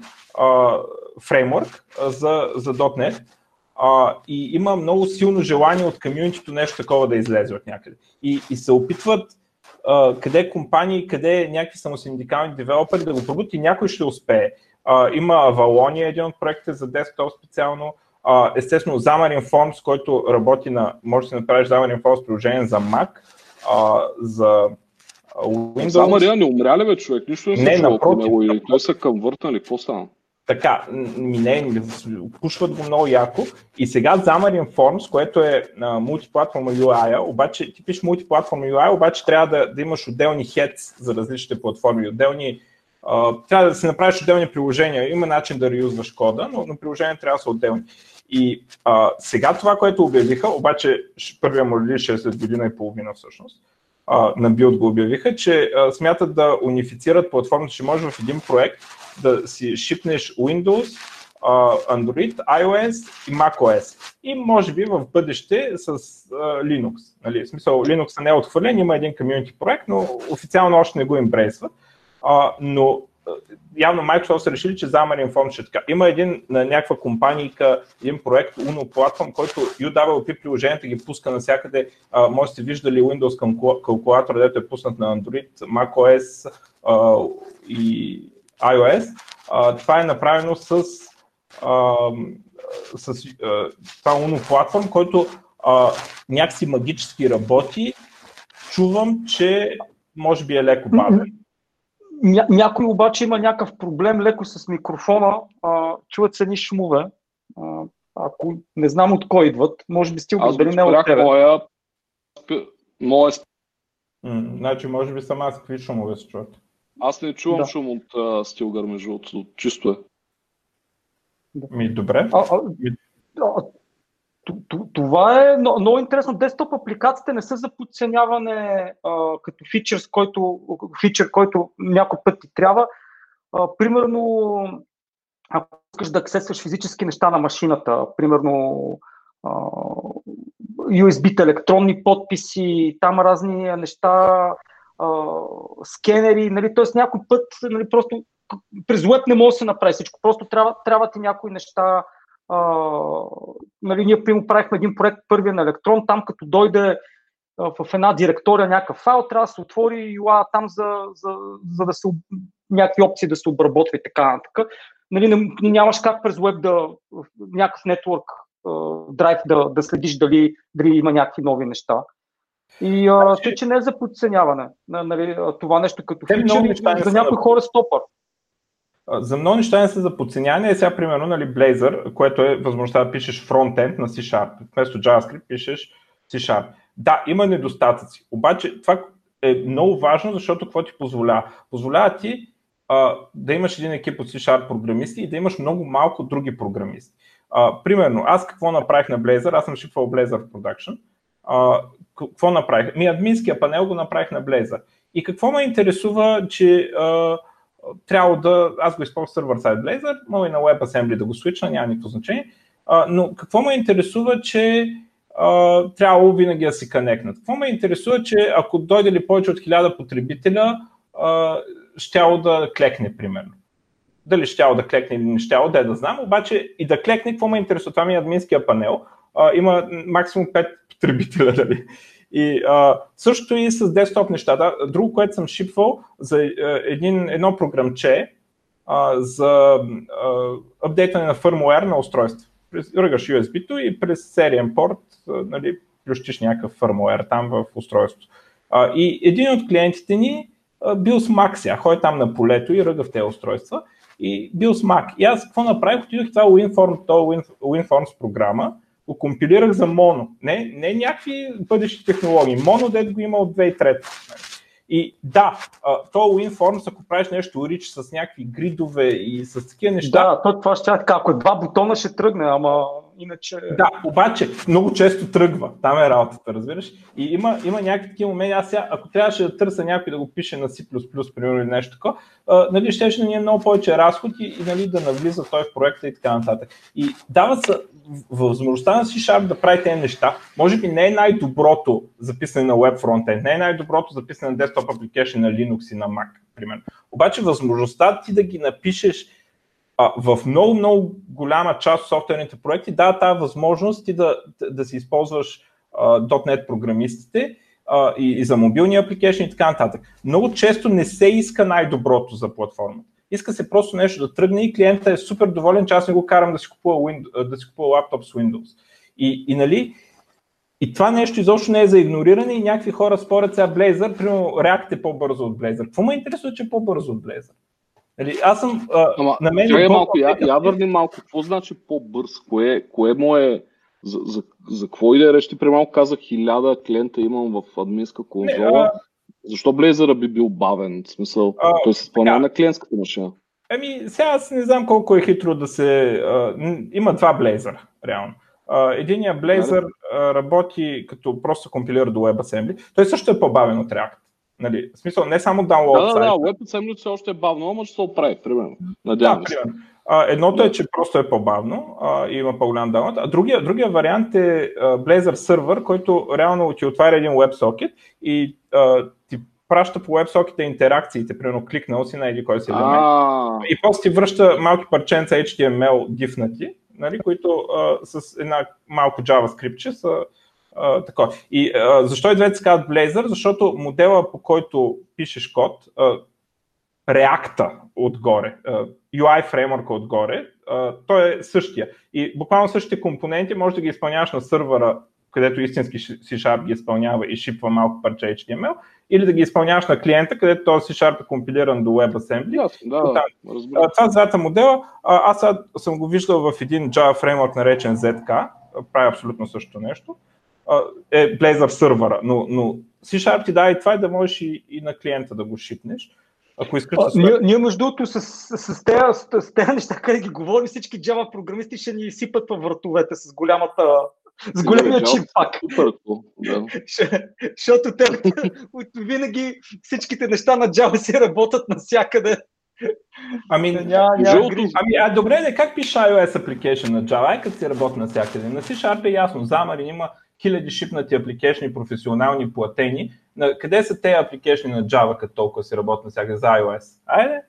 фреймворк за, за .NET. А, и има много силно желание от комьюнитито нещо такова да излезе от някъде. И, и се опитват а, къде компании, къде някакви самосиндикални девелопери да го пробват и някой ще успее. А, има Avalonia, един от проектите за десктоп специално. А, естествено, Xamarin Forms, който работи на, може да си направиш Xamarin Forms приложение за Mac, а, за Windows. Само Мария не умря ли бе човек? Нищо не се Не, напротив. него или той се към въртнали, какво стана? Така, ми не, ми пушват го много яко. И сега Xamarin Forms, което е а, мултиплатформа UI, обаче ти пишеш мултиплатформа UI, обаче трябва да, да имаш отделни heads за различните платформи, отделни а, трябва да си направиш отделни приложения. Има начин да реюзваш кода, но, но приложения трябва да са отделни. И а, сега това, което обявиха, обаче първия му релиз е след година и половина всъщност, а, на Build го обявиха, че а, смятат да унифицират платформата, че може в един проект да си шипнеш Windows, Android, iOS и macOS. И може би в бъдеще с Linux. Нали? В смисъл, Linux не е отхвърлен, има един комьюнити проект, но официално още не го имбрейсват. Но явно Microsoft са решили, че Xamarin Forms ще е така. Има един на някаква компания, един проект Uno Platform, който UWP приложенията ги пуска навсякъде. Може сте виждали Windows към калкулатора, дето е пуснат на Android, macOS и iOS. А, това е направено с, а, с а, това Uno платформ, който а, някакси магически работи. Чувам, че може би е леко бавен. Ня, някой обаче има някакъв проблем леко с микрофона, а, чуват се ни шумове. А, ако не знам от кой идват, може би стил дали не от спрях тебе. моя... Моя... значи, може би съм аз какви шумове се чуват. Аз не чувам Да. шум от а, Стилгър, между другото. Чисто е. Ми, добре. А, а, а, това е но- много интересно. Десктоп апликациите не са за подценяване а, като фичър, който, фичър, който някой път ти трябва. А, примерно, ако искаш да аксесваш физически неща на машината, примерно а, USB-та, електронни подписи, там разни неща, скенери, нали, т.е. някой път нали, просто през веб не може да се направи всичко, просто трябва, трябва ти някои неща. А, нали, ние прямо правихме един проект първия на електрон, там като дойде а, в една директория някакъв файл, трябва да се отвори UA там, за, за, за да се някакви опции да се обработва и така нататък. Нали, нямаш как през веб да някакъв нетворк драйв да, да следиш дали, дали има някакви нови неща. И а, тъй, че не е за подценяване на нали, това нещо като не за някои хора е стопър. За много неща не са за подценяване. Е сега, примерно, нали, Blazor, което е възможността да пишеш фронтенд на C-Sharp. Вместо JavaScript пишеш C-Sharp. Да, има недостатъци. Обаче това е много важно, защото какво ти позволява? Позволява ти а, да имаш един екип от C-Sharp програмисти и да имаш много малко други програмисти. А, примерно, аз какво направих на Blazor? Аз съм шипвал Blazor в продакшн. А, какво направих? Ми админския панел го направих на Blazor. И какво ме интересува, че а, трябва да, аз го използвам сервер сайт Blazor, мога и на WebAssembly да го свична, няма никакво значение, а, но какво ме интересува, че а, трябвало винаги да се конекнат. Какво ме интересува, че ако дойде ли повече от 1000 потребителя, а, щяло да клекне, примерно. дали щяло да клекне или не щяло, да е да знам, обаче и да клекне, какво ме интересува, това ми е админския панел, а, има максимум 5 потребителя, дали. И а, също и с десктоп нещата. Друго, което съм шипвал за един, едно програмче а, за апдейтване на firmware на устройство. Ръгаш USB-то и през сериен порт нали, плющиш някакъв firmware там в устройството. А, и един от клиентите ни бил с Mac сега, ходи там на полето и ръга в тези устройства и бил с Mac. И аз какво направих? Отидох това WinForms, това WinForms програма, го компилирах за моно. Не, не някакви бъдещи технологии. Моно, дед го има от 2003. И да, то WinForms, ако правиш нещо рич с някакви гридове и с такива неща. Да, то това ще е така. Ако е два бутона ще тръгне, ама иначе... Да, обаче много често тръгва. Там е работата, разбираш. И има, има някакви такива моменти. Аз сега, ако трябваше да търся някой да го пише на C++, примерно, или нещо такова, нали, ще да ни е много повече разход и, и нали, да навлиза той в проекта и така нататък. И дава се възможността на C-Sharp да прави тези неща. Може би не е най-доброто записане на Web Frontend, не е най-доброто записане на desktop application на Linux и на Mac, примерно. Обаче възможността ти да ги напишеш в много, много голяма част от софтуерните проекти дава тази възможност ти да, да, да си използваш а, .NET програмистите а, и, и за мобилни апликейшни и така нататък. Много често не се иска най-доброто за платформата. Иска се просто нещо да тръгне и клиента е супер доволен, че аз не го карам да си купува, Windows, да си купува лаптоп с Windows. И, и, нали, и това нещо изобщо не е за игнориране и някакви хора спорят сега Blazor, примерно React е по-бързо от Blazor. Какво ме интересува, че е по-бързо от Blazor? Нали, аз съм. А, Ама, на мен е малко, я, я върни малко. Какво значи по-бърз? Кое, кое му е. За, за, за какво иде реч? Ти преди малко казах хиляда клиента имам в админска конзола. Не, а... Защо Blazor би бил бавен? В смисъл, а, той се изпълнява на клиентската машина. Ами, сега аз не знам колко е хитро да се... А, има два Blazor, реално. Uh, единия Blazor uh, работи като просто компилира до WebAssembly. Той също е по-бавен от React. Нали, в смисъл, не само download Да, да, да, WebAssembly все още е бавно, ама ще се оправи, примерно. Надявам да, се. А, едното е, че просто е по-бавно а, и има по-голям download, а другия, другия вариант е а, Blazor сервер, който реално ти отваря един WebSocket и а, ти праща по WebSocket интеракциите, примерно кликнал си на един кой си елемент. И после ти връща малки парченца HTML дифнати, нали, които а, с една малко JavaScript са такова. И а, защо и двете се казват Blazor? Защото модела по който пишеш код, а, React отгоре, UI фреймворка отгоре, той е същия. И буквално същите компоненти може да ги изпълняваш на сървъра, където истински C-Sharp ги изпълнява и шипва малко парче HTML, или да ги изпълняваш на клиента, където този C-Sharp е компилиран до WebAssembly. Yes, да, да, това двата модела, аз съм го виждал в един Java фреймворк наречен ZK, прави абсолютно същото нещо е Blazor сървъра, но, но C-Sharp ти дава и това, да можеш и, и на клиента да го шипнеш. Ако искаш а, ние, ние, между другото, с, с, с, тези, с, с тези неща, къде ги говорим, всички Java програмисти ще ни сипат във вратовете с голямата с големия чип пак. Да. Защото те винаги всичките неща на Java си работят навсякъде. Ами, ня, ня, ами а добре, не как пише iOS application на Java? Ай като си работи навсякъде. На C-Sharp е ясно, Xamarin има хиляди шипнати апликейшни, професионални, платени. На, къде са тези апликейшни на Java, като толкова си работят сега за iOS? Айде!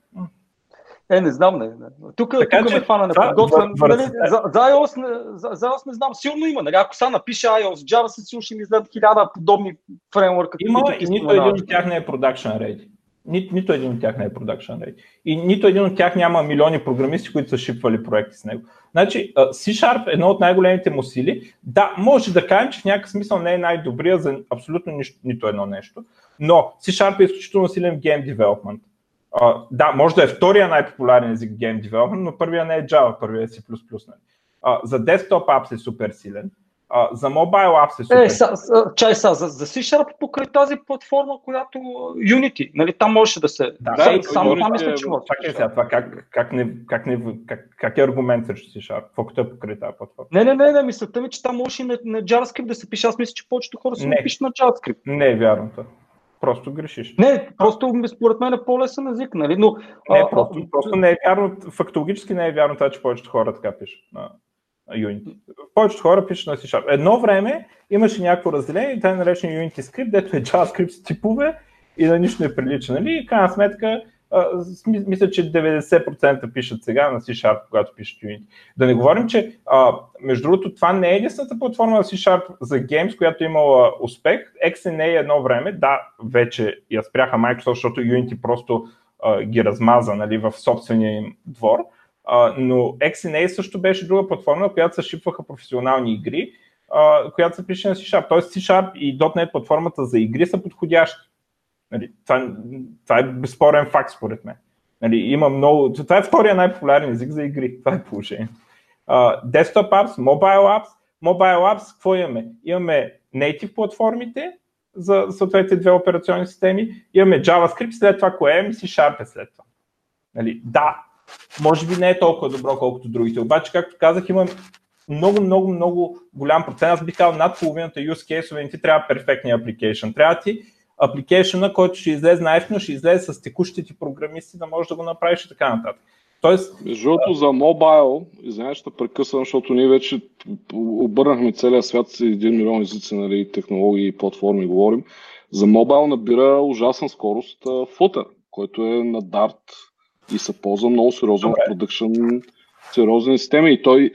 Е, не знам, не. Тук, така, тук ме фана неподготвен. Нали, за, за, iOS, не, за, за iOS не знам, силно има. Нали? Ако сега напише iOS, Java се сигурно ще ми излезат хиляда подобни фреймворка. Има и нито един от тях не е production ready. Ни, нито един от тях не е production ready. И нито един от тях няма милиони програмисти, които са шипвали проекти с него. Значи, C-Sharp е едно от най-големите му сили. Да, може да кажем, че в някакъв смисъл не е най-добрия за абсолютно нищо, нито едно нещо, но C-Sharp е изключително силен в Game Development. Uh, да, може да е втория най-популярен език в Game Development, но първия не е Java, първия е C++. Uh, за Desktop Apps е супер силен. А, за Mobile Apps е супер. Е, са, са, чай са, за, за C-Sharp покрай тази платформа, която Unity, нали, там можеше да се... Да, да, само там мисля, че може. Чакай сега, това как, как, не, как, не, как, как е аргумент срещу C-Sharp? Колкото е покрай тази платформа? Не, не, не, не, мисълта ми, че там може и на, на JavaScript да се пише. Аз мисля, че повечето хора се пишат на JavaScript. Не е вярно това. Просто грешиш. Не, просто според мен е по-лесен език, нали? Но, не, просто, а, просто не е вярно, фактологически не е вярно това, че повечето хора така пишат. Unity. Повечето хора пишат на C-Sharp. Едно време имаше някакво разделение, тъй наречен Unity скрипт, дето е JavaScript с типове и на нищо не прилича. Нали? И крайна сметка мисля, че 90% пишат сега на C-Sharp, когато пишат Unity. Да не говорим, че а, между другото това не е единствената платформа на C-Sharp за Games, която е имала успех. XNA едно време, да, вече я спряха Microsoft, защото Unity просто а, ги размаза нали, в собствения им двор. Но XNA също беше друга платформа, на която се шипваха професионални игри, която се пише на C-Sharp. Тоест C-Sharp и .NET платформата за игри са подходящи. Нали, това, това е безспорен факт според мен. Нали, има много... Това е втория най-популярен език за игри. Това е положение. Uh, desktop apps, mobile apps. Mobile apps, какво имаме? Имаме native платформите за съответните две операционни системи, имаме JavaScript, след това кое е, C Sharp е след това. Нали, да, може би не е толкова добро, колкото другите, обаче, както казах, има много, много, много голям процент. Аз бих казал над половината use case ти трябва перфектния application. Трябва ти апликейшена, който ще излезе най ще излезе с текущите ти програмисти, да можеш да го направиш и така нататък. Тоест... Между другото за мобайл, извинявай, ще прекъсвам, защото ние вече обърнахме целия свят с един милион езици, нали, технологии и платформи говорим. За мобайл набира ужасна скорост Flutter, който е на Dart и се ползва много сериозно в продъкшн, сериозни системи. И той,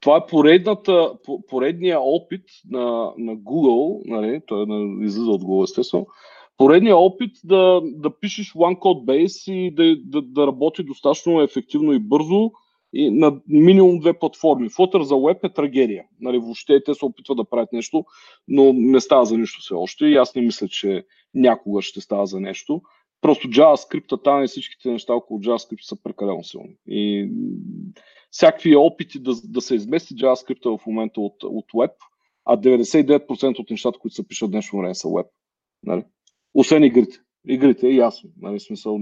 това е поредната, поредния опит на, на Google, нали, той е излиза от Google естествено, поредния опит да, да пишеш one code base и да, да, да работи достатъчно ефективно и бързо и на минимум две платформи. Flutter за web е трагедия. Нали, въобще те се опитват да правят нещо, но не става за нищо все още и аз не мисля, че някога ще става за нещо. Просто JavaScript, там и всичките неща около JavaScript са прекалено силни. И всякакви опити да, да се измести JavaScript в момента от, от Web, а 99% от нещата, които се пишат днешно време са Web. Нали? Освен игрите. Игрите е ясно. Нали? Смисъл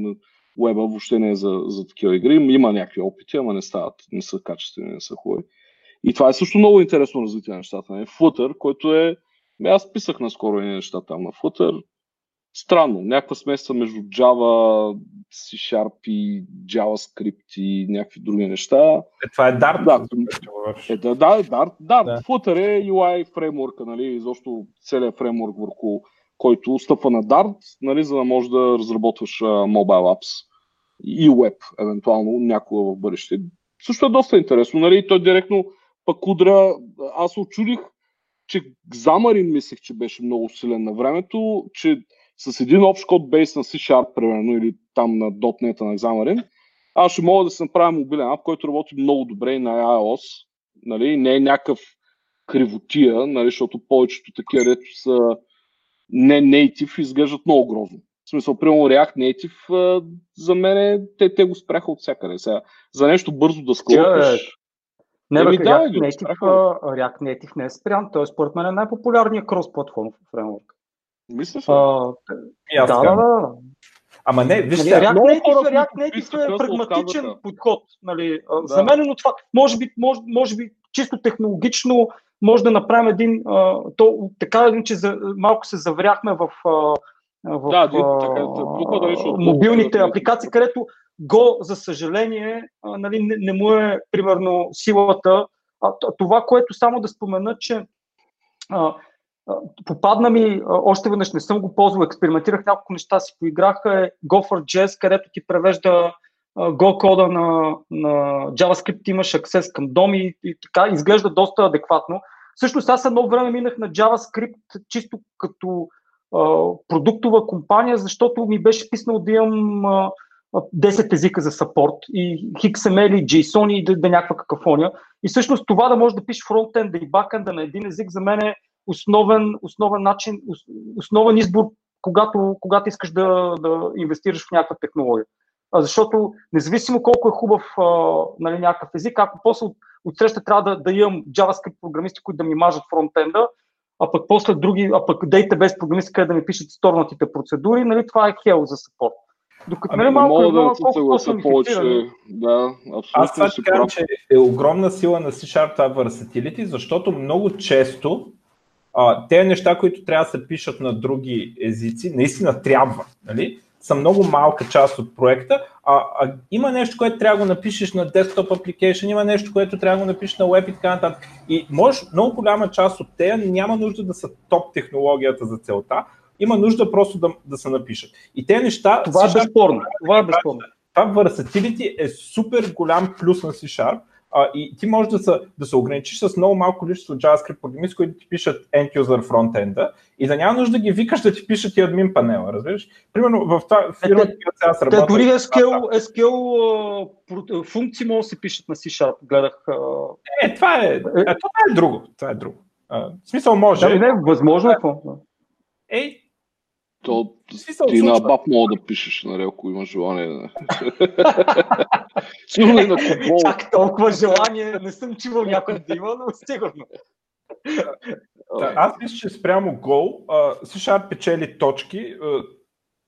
Web въобще не е за, за такива игри. Има някакви опити, ама не стават, не са качествени, не са хубави. И това е също много интересно развитие на нещата. Нали? Flutter, който е... Аз писах наскоро и неща там на Flutter странно. Някаква смеса между Java, C-Sharp и JavaScript и някакви други неща. Е, това е Dart. Да, е, да, да, е Dart. Dart. Да. Flutter е UI фреймворка, нали, изобщо целият фреймворк върху който стъпва на Dart, нали, за да можеш да разработваш mobile apps и web, евентуално някога в бъдеще. Също е доста интересно, нали, той директно пък удра, аз очудих, че Xamarin мислех, че беше много силен на времето, че с един общ код бейс на C-Sharp, примерно, или там на .NET на Xamarin, аз ще мога да се направя мобилен ап, който работи много добре и на iOS, нали, не е някакъв кривотия, нали, защото повечето такива рето са не native изглеждат много грозно. В смисъл, примерно React Native, за мен те, те го спряха от всякъде. Сега, за нещо бързо да склопиш. Не, бе, React, Native, React Native не е спрян, той е според мен е най-популярният крос-платформ фреймворк. Мислиш ли? Да, да, да. Ама не, вижте, React Native, React Native е прагматичен подход. Нали, да. За мен, но това, може би, може, може би чисто технологично, може да направим един, а, то, така един, че за, малко се завряхме в, а, в да, а, така, да, да, мобилните апликации, където Go, за съжаление, а, нали, не, не му е, примерно, силата. А, това, което само да спомена, че а, Попадна ми, още веднъж не съм го ползвал, експериментирах няколко неща, си поиграха е Go4JS, където ти превежда Go кода на, на JavaScript, имаш аксес към дом и, и така, изглежда доста адекватно. Също аз едно време минах на JavaScript чисто като а, продуктова компания, защото ми беше писнал да имам а, 10 езика за саппорт и XML и JSON и да, да някаква какафония. И всъщност това да може да пишеш фронтенда и бакенда на един език за мен е основен, основен начин, основен избор, когато, когато искаш да, да инвестираш в някаква технология. А защото независимо колко е хубав а, нали, някакъв език, ако после от, от среща трябва да, да имам JavaScript програмисти, които да ми мажат фронтенда, а пък после други, а пък database програмисти, където да ми пишат сторнатите процедури, нали, това е хел за support. Докато ами, нали, малко мога да колко се повече. Да, абсолютно Аз това ще кажа, че е огромна сила на C-Sharp това versatility, защото много често а, те неща, които трябва да се пишат на други езици, наистина трябва, нали? са много малка част от проекта, а, а има нещо, което трябва да го напишеш на desktop application, има нещо, което трябва да го напишеш на web и така нататък. И може много голяма част от тея няма нужда да са топ технологията за целта, има нужда просто да, да се напишат. И те неща... Това е безспорно. Това е безспорно. Това versatility е супер голям плюс на C-Sharp, а, и ти можеш да се, да се ограничиш с много малко количество JavaScript програми, с които ти пишат end-user фронтенда и да няма нужда да ги викаш да ти пишат и админ панела, разбираш? Примерно в това фирма, която сега се работи... Дори SQL, SQL функции могат да се пишат на C-Sharp, гледах. Е, това е, е, това е друго. Това е друго. А, в смисъл може. Да, не, възможно е. Ей, то Смисъл, ти на баб мога да пишеш, нали, ако имаш желание. Сигурно и на кубол. Чак толкова желание не съм чувал някой да има, но сигурно. Да, аз мисля, че спрямо гол, C-Sharp печели точки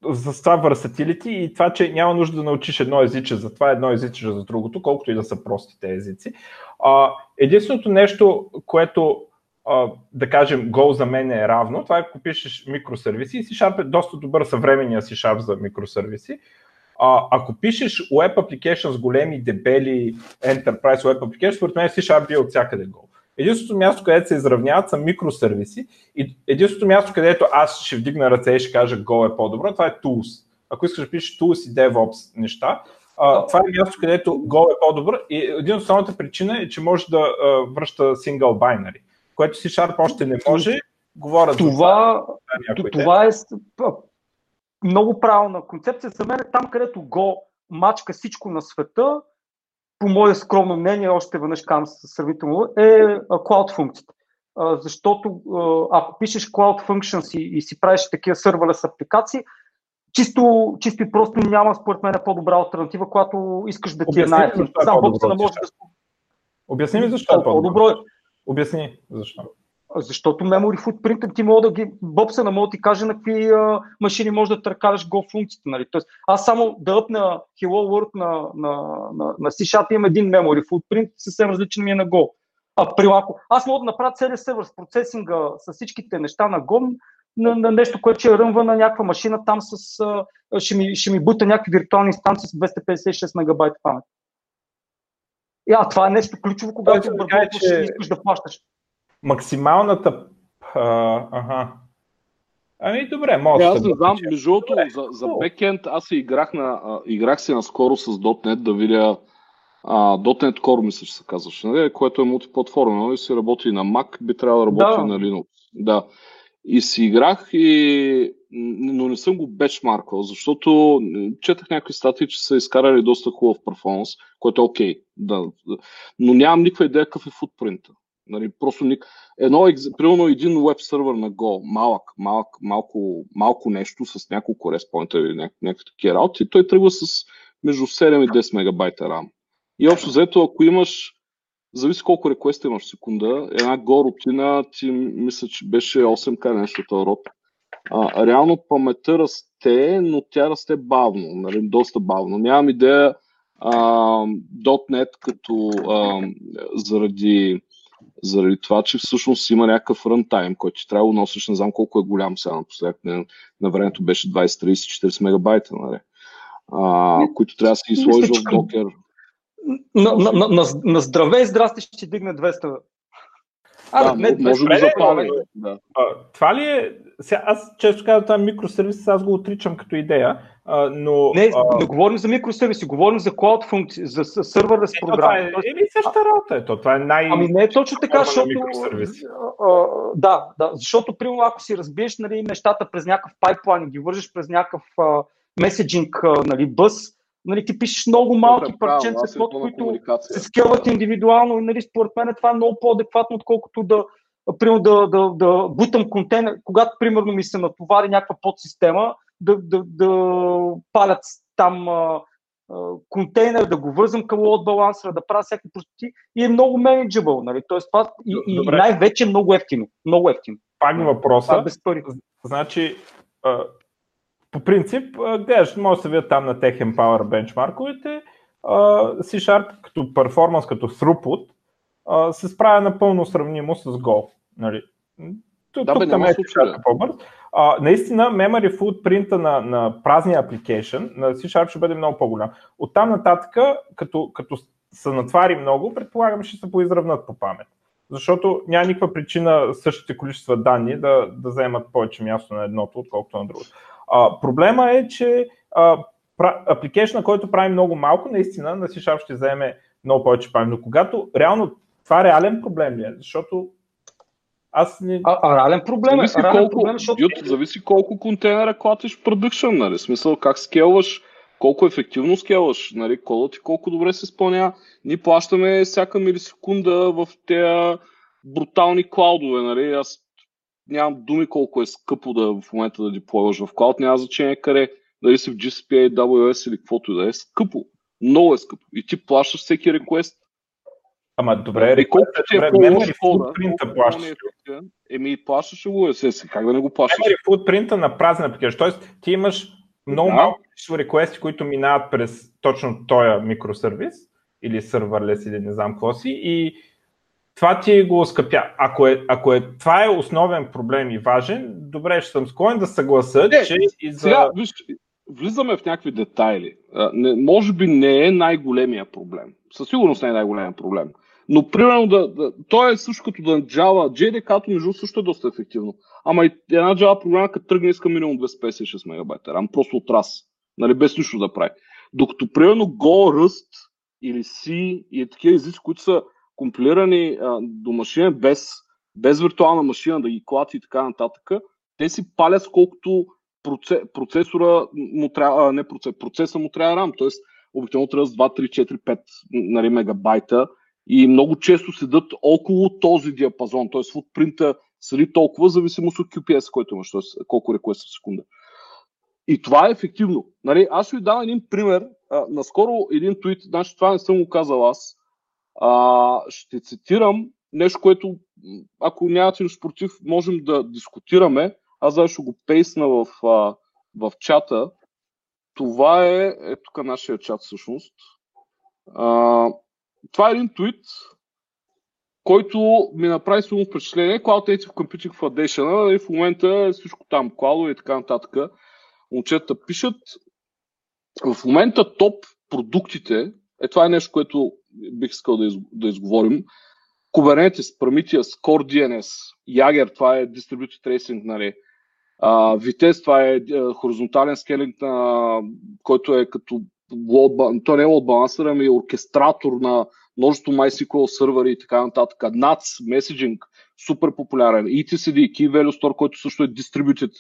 за това versatility и това, че няма нужда да научиш едно езиче за това, едно езиче за другото, колкото и да са простите езици. единственото нещо, което да кажем, Go за мен е равно, това е ако пишеш микросервиси и C-Sharp е доста добър съвременния C-Sharp за микросервиси. А, ако пишеш Web Application с големи, дебели Enterprise Web Application, според мен C-Sharp бие от всякъде Go. Единственото място, където се изравняват са микросервиси и единственото място, където аз ще вдигна ръце и ще кажа Go е по-добро, това е Tools. Ако искаш да пишеш Tools и DevOps неща, това е място, където Go е по-добър и един от основната причина е, че може да връща single binary което си Sharp още не може. Говоря това, за това. Това е много правилна концепция. За мен е там, където го мачка всичко на света, по мое скромно мнение, още веднъж казвам сравнително, е Cloud функциите. Защото ако пишеш Cloud Functions и, и си правиш такива с апликации, чисто, чисто и просто няма според мен по-добра альтернатива, която искаш да ти е най Сам не може да... Обясни ми защо е по-добро. Обясни защо. Защото memory footprint ти мога да ги, Бобса не мога да ти каже на какви а, машини може да търкаваш Go функциите. Нали? Тоест, аз само даъпна Hello World на, на, на, на C-Sharp имам един memory footprint, съвсем различен ми е на Go. А при ако аз мога да направя целият сервер с процесинга, с всичките неща на Go, на, на нещо, което ще ръмва на някаква машина там с, а, ще, ми, ще ми бута някакви виртуални инстанции с 256 мегабайта памет. И, а, това е нещо ключово, когато да обработваш че... искаш да плащаш. Максималната... А, ага. Ами добре, може Аз не знам, между другото, за, за бекенд аз се играх, на, а, играх се наскоро с .NET да видя а, .NET Core, мисля, че се казваше, нали? което е мултиплатформа, нали? си работи и на Mac, би трябвало да работи да. на Linux. Да. И си играх, и... но не съм го бечмарквал, защото четах някакви статии, че са изкарали доста хубав перформанс, което е окей. Okay, да. Но нямам никаква идея какъв е футпринта. Нали, просто ник... Едно, примерно един веб сервер на Go, малък, малък, малко, малко нещо с няколко респонта или няк- някакви такива работи, той тръгва с между 7 и 10 мегабайта RAM. И общо взето, ако имаш зависи колко реквеста имаш в секунда. Една го рутина ти мисля, че беше 8К нещо този род. А, реално паметта расте, но тя расте бавно, нали, доста бавно. Нямам идея а, .NET като а, заради, заради това, че всъщност има някакъв рънтайм, който ти трябва да носиш, не знам колко е голям сега напоследък, на, на времето беше 20, 30, 40 мегабайта, нали? а, които трябва да си сложиш в докер на, на, на, на, на здраве и здрасти ще дигне 200. А, да, не, може да запали. Да. Това ли е... Сега, аз често казвам това микросервис, аз го отричам като идея, а, но... Не, а... не говорим за микросервиси, говорим за клауд функции, за сървър с програма. Е, еми същата работа е то, това е най... Ами не е точно така, защото... А, да, да, защото, примерно, ако си разбиеш нали, нещата през някакъв пайплайн и ги вържеш през някакъв меседжинг нали, бъс, нали, ти пишеш много малки парченца код, които се скелват индивидуално и нали, според мен това е много по-адекватно, отколкото да, примерно, да, да, да бутам контейнер, когато примерно ми се натовари някаква подсистема, да, да, да палят там а, а, контейнер, да го вързам към load балансера, да правя всякакви простоти и е много manageable. Нали? Тоест, това и, и най-вече е много ефтино. Много ефтино. Пак въпроса. без пари. Значи, по принцип, гледаш, може да се видят там на Tech Empower бенчмарковете, C-Sharp като перформанс, като throughput, се справя напълно сравнимо с Go. Нали? Тук, да, тук бе, е по-бърз. А, наистина, memory footprint на, на празния application на C-Sharp ще бъде много по-голям. Оттам нататък, като, като се натвари много, предполагам, ще се поизравнат по памет. защото няма никаква причина същите количества данни да, да заемат повече място на едното, отколкото на другото. А, проблема е, че а, апликейшна, който прави много малко, наистина на C-Sharp ще вземе много повече памет. Но когато реално това е реален проблем ли е? Защото аз не... А, а реален проблем зависи е. Реален колко, проблем, защото... Ют, зависи колко контейнера клатиш в продъкшн, нали? Смисъл как скелваш, колко ефективно скелваш, нали? Кодът ти колко добре се изпълнява. Ние плащаме всяка милисекунда в тези брутални клаудове, нали? Аз нямам думи колко е скъпо да в момента да деплойваш в клауд, няма значение къде, дали си в GCP, AWS или каквото и да е, скъпо. Много е скъпо. И ти плащаш всеки реквест. Ама добре, И колкото ти е по-лош кода, плащаш. по-неефективен, Еми, плащаш го, естествено. Как да не го плащаш? Memory footprint на празен application. Тоест, ти имаш много Да. малко реквести, които минават през точно този микросервис или serverless или не знам какво си и това ти го скъпя. Ако, е, ако е, това е основен проблем и важен, добре, ще съм склонен да съгласа, Не, че и за... Сега, виж, влизаме в някакви детайли. Не, може би не е най-големия проблем. Със сигурност не е най-големия проблем. Но примерно да, да то е също като да Java, JDK-то между също е доста ефективно. Ама и една Java програма, като тръгне, иска минимум 256 мегабайта. Ама просто от раз. Нали, без нищо да прави. Докато примерно Go, Rust или C и такива езици, които са компилирани а, до машина без, без виртуална машина да ги клати и така нататък, те си палят колкото проце, процесора му трябва, не процес, процеса му трябва RAM, т.е. обикновено трябва с 2, 3, 4, 5 нали, мегабайта и много често седат около този диапазон, т.е. футпринта седи толкова, зависимост от QPS, който имаш, т.е. колко реквеста в секунда. И това е ефективно. Нали, аз ви дам един пример. А, наскоро един твит, значи това не съм го казал аз, а, ще цитирам нещо, което, ако нямате нищо против, можем да дискутираме. Аз даже ще го пейсна в, а, в чата. Това е, е тук нашия чат всъщност. А, това е един твит, който ми направи силно впечатление. Cloud Native Computing Foundation, и в момента е всичко там, клаудове и така нататък. Момчета пишат. В момента топ продуктите, е това е нещо, което бих искал да, из, да изговорим. Kubernetes, Prometheus, Core DNS, Jaeger, това е Distributed Tracing, нали. Uh, Vitesse, това е uh, хоризонтален скелинг, на, който е като load, ba- то не е load balancer, ами е оркестратор на множество MySQL сървъри и така нататък. NATS, Messaging, супер популярен. ETCD, Key Value Store, който също е Distributed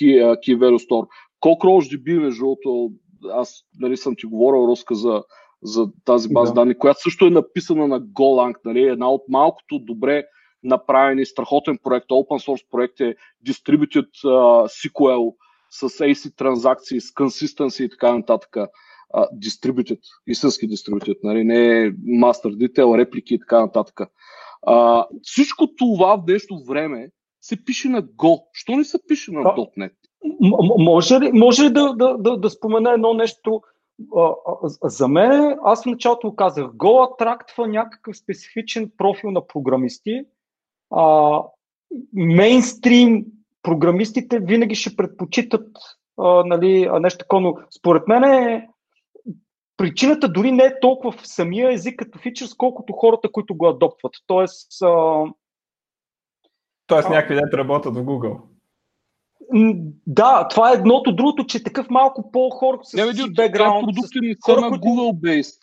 Key, uh, Key Value Store. CockroachDB, между другото, аз нали, съм ти говорил руска за, за тази база Да. данни, която също е написана на Golang, нали, една от малкото добре направени, страхотен проект, open source проект е Distributed uh, SQL с AC транзакции, с consistency и така нататък. Uh, distributed, истински distributed, нали, не master detail, реплики и така нататък. Uh, всичко това в днешно време се пише на Go. Що не се пише на. .NET? М- може ли, може ли да, да, да, да спомена едно нещо? А, а, за мен, аз в началото казах, Go атрактва някакъв специфичен профил на програмисти. А, мейнстрим програмистите винаги ще предпочитат а, нали, нещо такова, но според мен е, причината дори не е толкова в самия език като фичър, колкото хората, които го адоптват. Тоест, а, Тоест някакви дете работят в Google. Да, това е едното. Другото, че такъв малко по-хора с Не, си бекграунд, продукти не са на Google-based.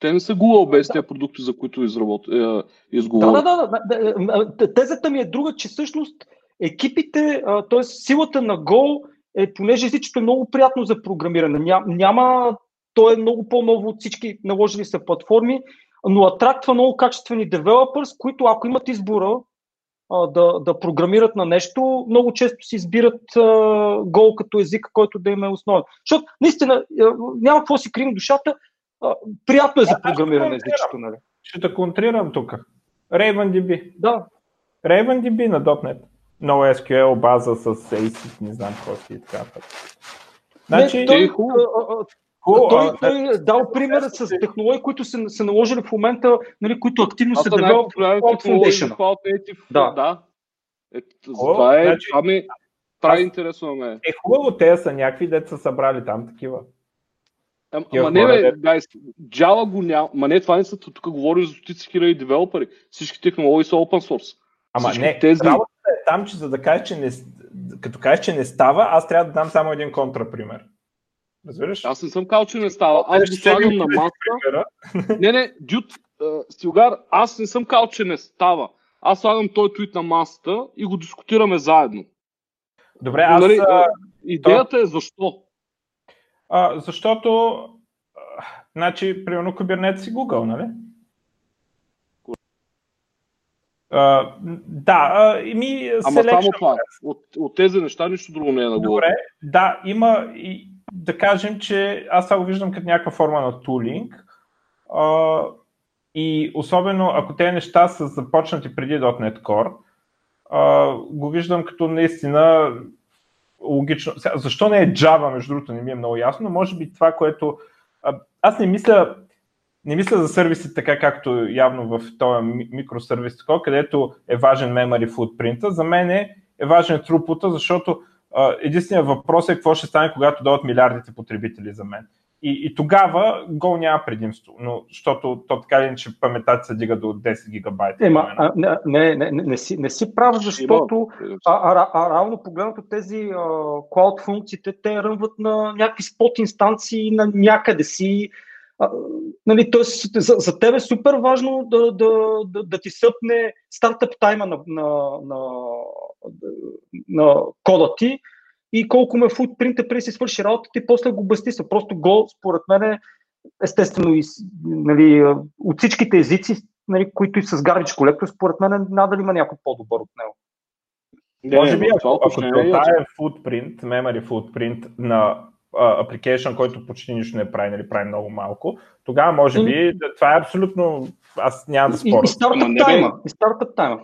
Те не са Google-based, тези продукти, за които изработ... е, Да, изговорих. да, да, да, да, да. Тезата ми е друга, че всъщност екипите, т.е. силата на Go е, понеже езичето е много приятно за програмиране. Ня, няма, то е много по-ново от всички наложили се платформи, но атрактва много качествени девелопърс, които ако имат избора а, да, да програмират на нещо, много често си избират а, Go като език, който да им е основен. Защото наистина няма какво си крием душата, а, приятно е за програмиране езичето. Нали? Ще те контрирам тук. RavenDB. Да, RavenDB на .NET. NoSQL база с ACID, не знам какво си и така нататък. Значи, не, той, е хубаво. Хубаво, той, а, той е дал пример с технологии, които са, са наложили в момента, нали, които активно се са девелопват за Foundation. Да. да. Е, О, това е, значи- това ми прави интересно на мен. е хубаво, те са някакви деца са събрали там такива. Ама не, бе, гайс, Java го няма. Ма не, това не са, тук говориш за стотици хиляди девелопери. Всички технологии са open source. Ама Всички не, тези... работата е там, че за да кажеш, че не, като кажеш, че не става, аз трябва да дам само един контрапример. Разбираш? Аз не съм казал, че не става. Аз го слагам на маса. не, не, дюд, Стилгар, аз не съм казал, че не става. Аз слагам този твит на масата и го дискутираме заедно. Добре, аз... Нали, идеята то... е защо? А, защото, а, значи, примерно Kubernetes си Google, нали? Uh, да, и ми Ама само това. От, от тези неща нищо друго не е на Добре, да, има и да кажем, че аз това го виждам като някаква форма на тулинг. Uh, и особено ако тези неща са започнати преди .NET Core, uh, го виждам като наистина логично. Защо не е Java, между другото, не ми е много ясно, но може би това, което... Аз не мисля, не мисля за сервиси така, както явно в този микросервис, където е важен memory footprint. За мен е, е важен трупута, защото единственият въпрос е какво ще стане, когато дойдат милиардите потребители за мен. И, и тогава Go няма предимство, но защото то така ли, че паметта се дига до 10 гигабайта. Ема, а, не, не, не, не, си, не си прав, защото а, а, а, равно погледнато тези а, cloud функциите, те рънват на някакви спот инстанции на някъде си. А, нали, тоест, за, за теб е супер важно да, да, да, да ти съпне стартъп тайма на, на, на, на кода ти, и колко ме футпринта преди си свърши работата и после го бъсти се. Просто го, според мен, е, естествено, и, нали, от всичките езици, нали, които и с гарбич колектор, според мен, надали има някой по-добър от него. Не, Може би, ако, ако това е footprint, memory footprint на application, който почти нищо не прави, нали, прави много малко, тогава може би това е абсолютно, аз нямам да споря. И, и стартъп тайма. И стартъп тайма.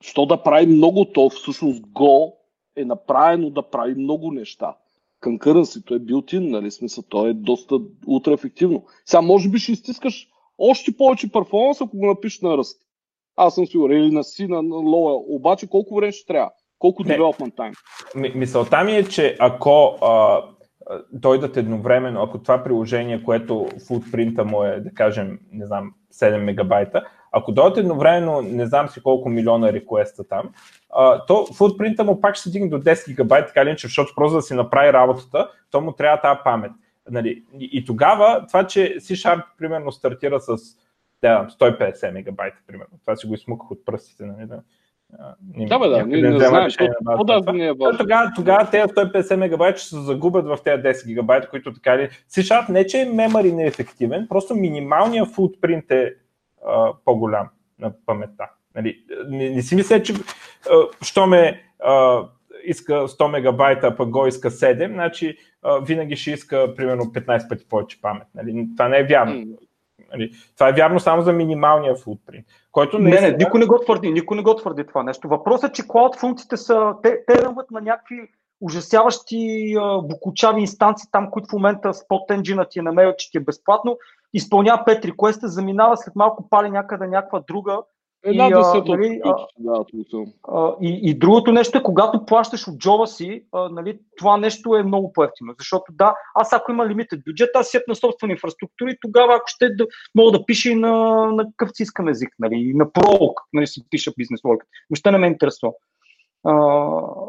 Що да прави много, то всъщност Go е направено да прави много неща. Concurrency, е билтин, нали, смисъл, то е доста утра ефективно. Сега може би ще изтискаш още повече перформанс, ако го напишеш на ръст. Аз съм сигурен, или на си, на, на лоя. Обаче колко време ще трябва? Колко Не. development time? Мисълта ми е, че ако а, дойдат едновременно, ако това приложение, което футпринта му е, да кажем, не знам, 7 мегабайта, ако дойдат едновременно, не знам си колко милиона реквеста там, а, то футпринта му пак ще се дигне до 10 гигабайта, така ли, защото просто да си направи работата, то му трябва тази памет. Нали, и, и тогава това, че C-Sharp примерно стартира с да, 150 мегабайта, примерно, това си го измуках от пръстите, нали, да, да, бе, да, не, не, не да не е важно. Тогава, тогава тези 150 мегабайта ще се загубят в тези 10 гигабайта, които така ли. C-Sharp не, че е memory неефективен, просто минималният футпринт е а, по-голям на паметта. Нали, не, не си мисля, че а, що ме а, иска 100 мегабайта, пък го иска 7, значи а, винаги ще иска примерно 15 пъти повече памет. Нали? Това не е вярно. Нали? Това е вярно само за минималния футпринт. Който не, не, никой не го твърди, никой не го твърди това нещо. Въпросът е, че клауд функциите са, те, те ръват на някакви ужасяващи букучави инстанции, там, които в момента спот енджина ти е намерил, че ти е безплатно, изпълнява пет реквеста, заминава след малко пали някъде някаква друга. Една десета нали, да, и, и другото нещо е, когато плащаш от джоба си, а, нали, това нещо е много по-ефтино. Защото да, аз ако има лимитен бюджет, аз сеп на собствена инфраструктура и тогава ако ще да, мога да пиша и на, на какъв си искам език, нали, и на Prolog, нали, си пиша бизнес логика. Въобще не ме интересува. А,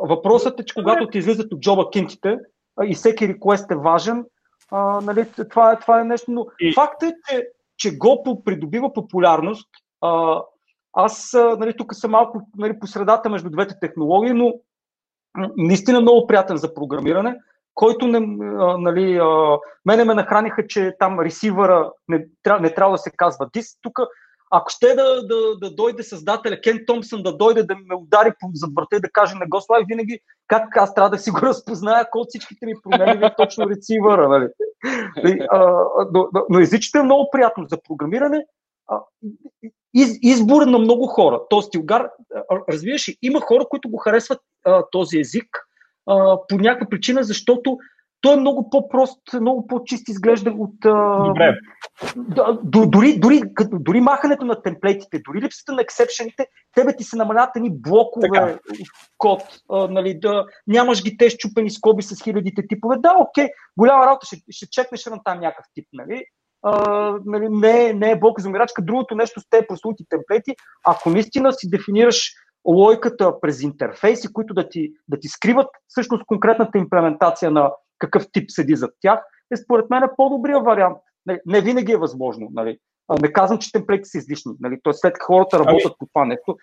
въпросът е, че когато ти излизат от джоба кинтите и всеки реквест е важен, а, нали, това, е, това е нещо, но и... факт е, че, че го придобива популярност. А, аз нали, тук съм малко нали, по средата между двете технологии, но наистина много приятен за програмиране, който не, а, нали, а, мене ме нахраниха, че там ресивъра не, не трябва да се казва дис. Тук ако ще да, да, да дойде създателя Кен Томпсън, да дойде да ме удари зад врата и да каже не го слави, винаги как аз трябва да си го разпозная, кой от всичките ми промени е точно рецивъра. Нали? но, но езичите е много приятно за програмиране. Из, избор на много хора. Тоест, Тилгар, разбираш, има хора, които го харесват а, този език а, по някаква причина, защото той е много по-прост, много по-чист изглежда от... Добре, дори, дори, дори махането на темплейтите, дори липсата на ексепшените, тебе ти се намалят едни блокове така. код, а, нали, да нямаш ги те щупени скоби с хилядите типове. Да, окей, голяма работа, ще, ще чекнеш на там някакъв тип, нали? А, нали, не, не е блок за. Другото нещо с тези прослути темплети, ако наистина си дефинираш лойката през интерфейси, които да ти, да ти скриват всъщност конкретната имплементация на какъв тип седи зад тях, е според мен е по-добрия вариант. Не, не винаги е възможно. Нали. Не казвам, че темплети са излишни. Нали. Тоест, след хората ами- работят ами... по това нещо,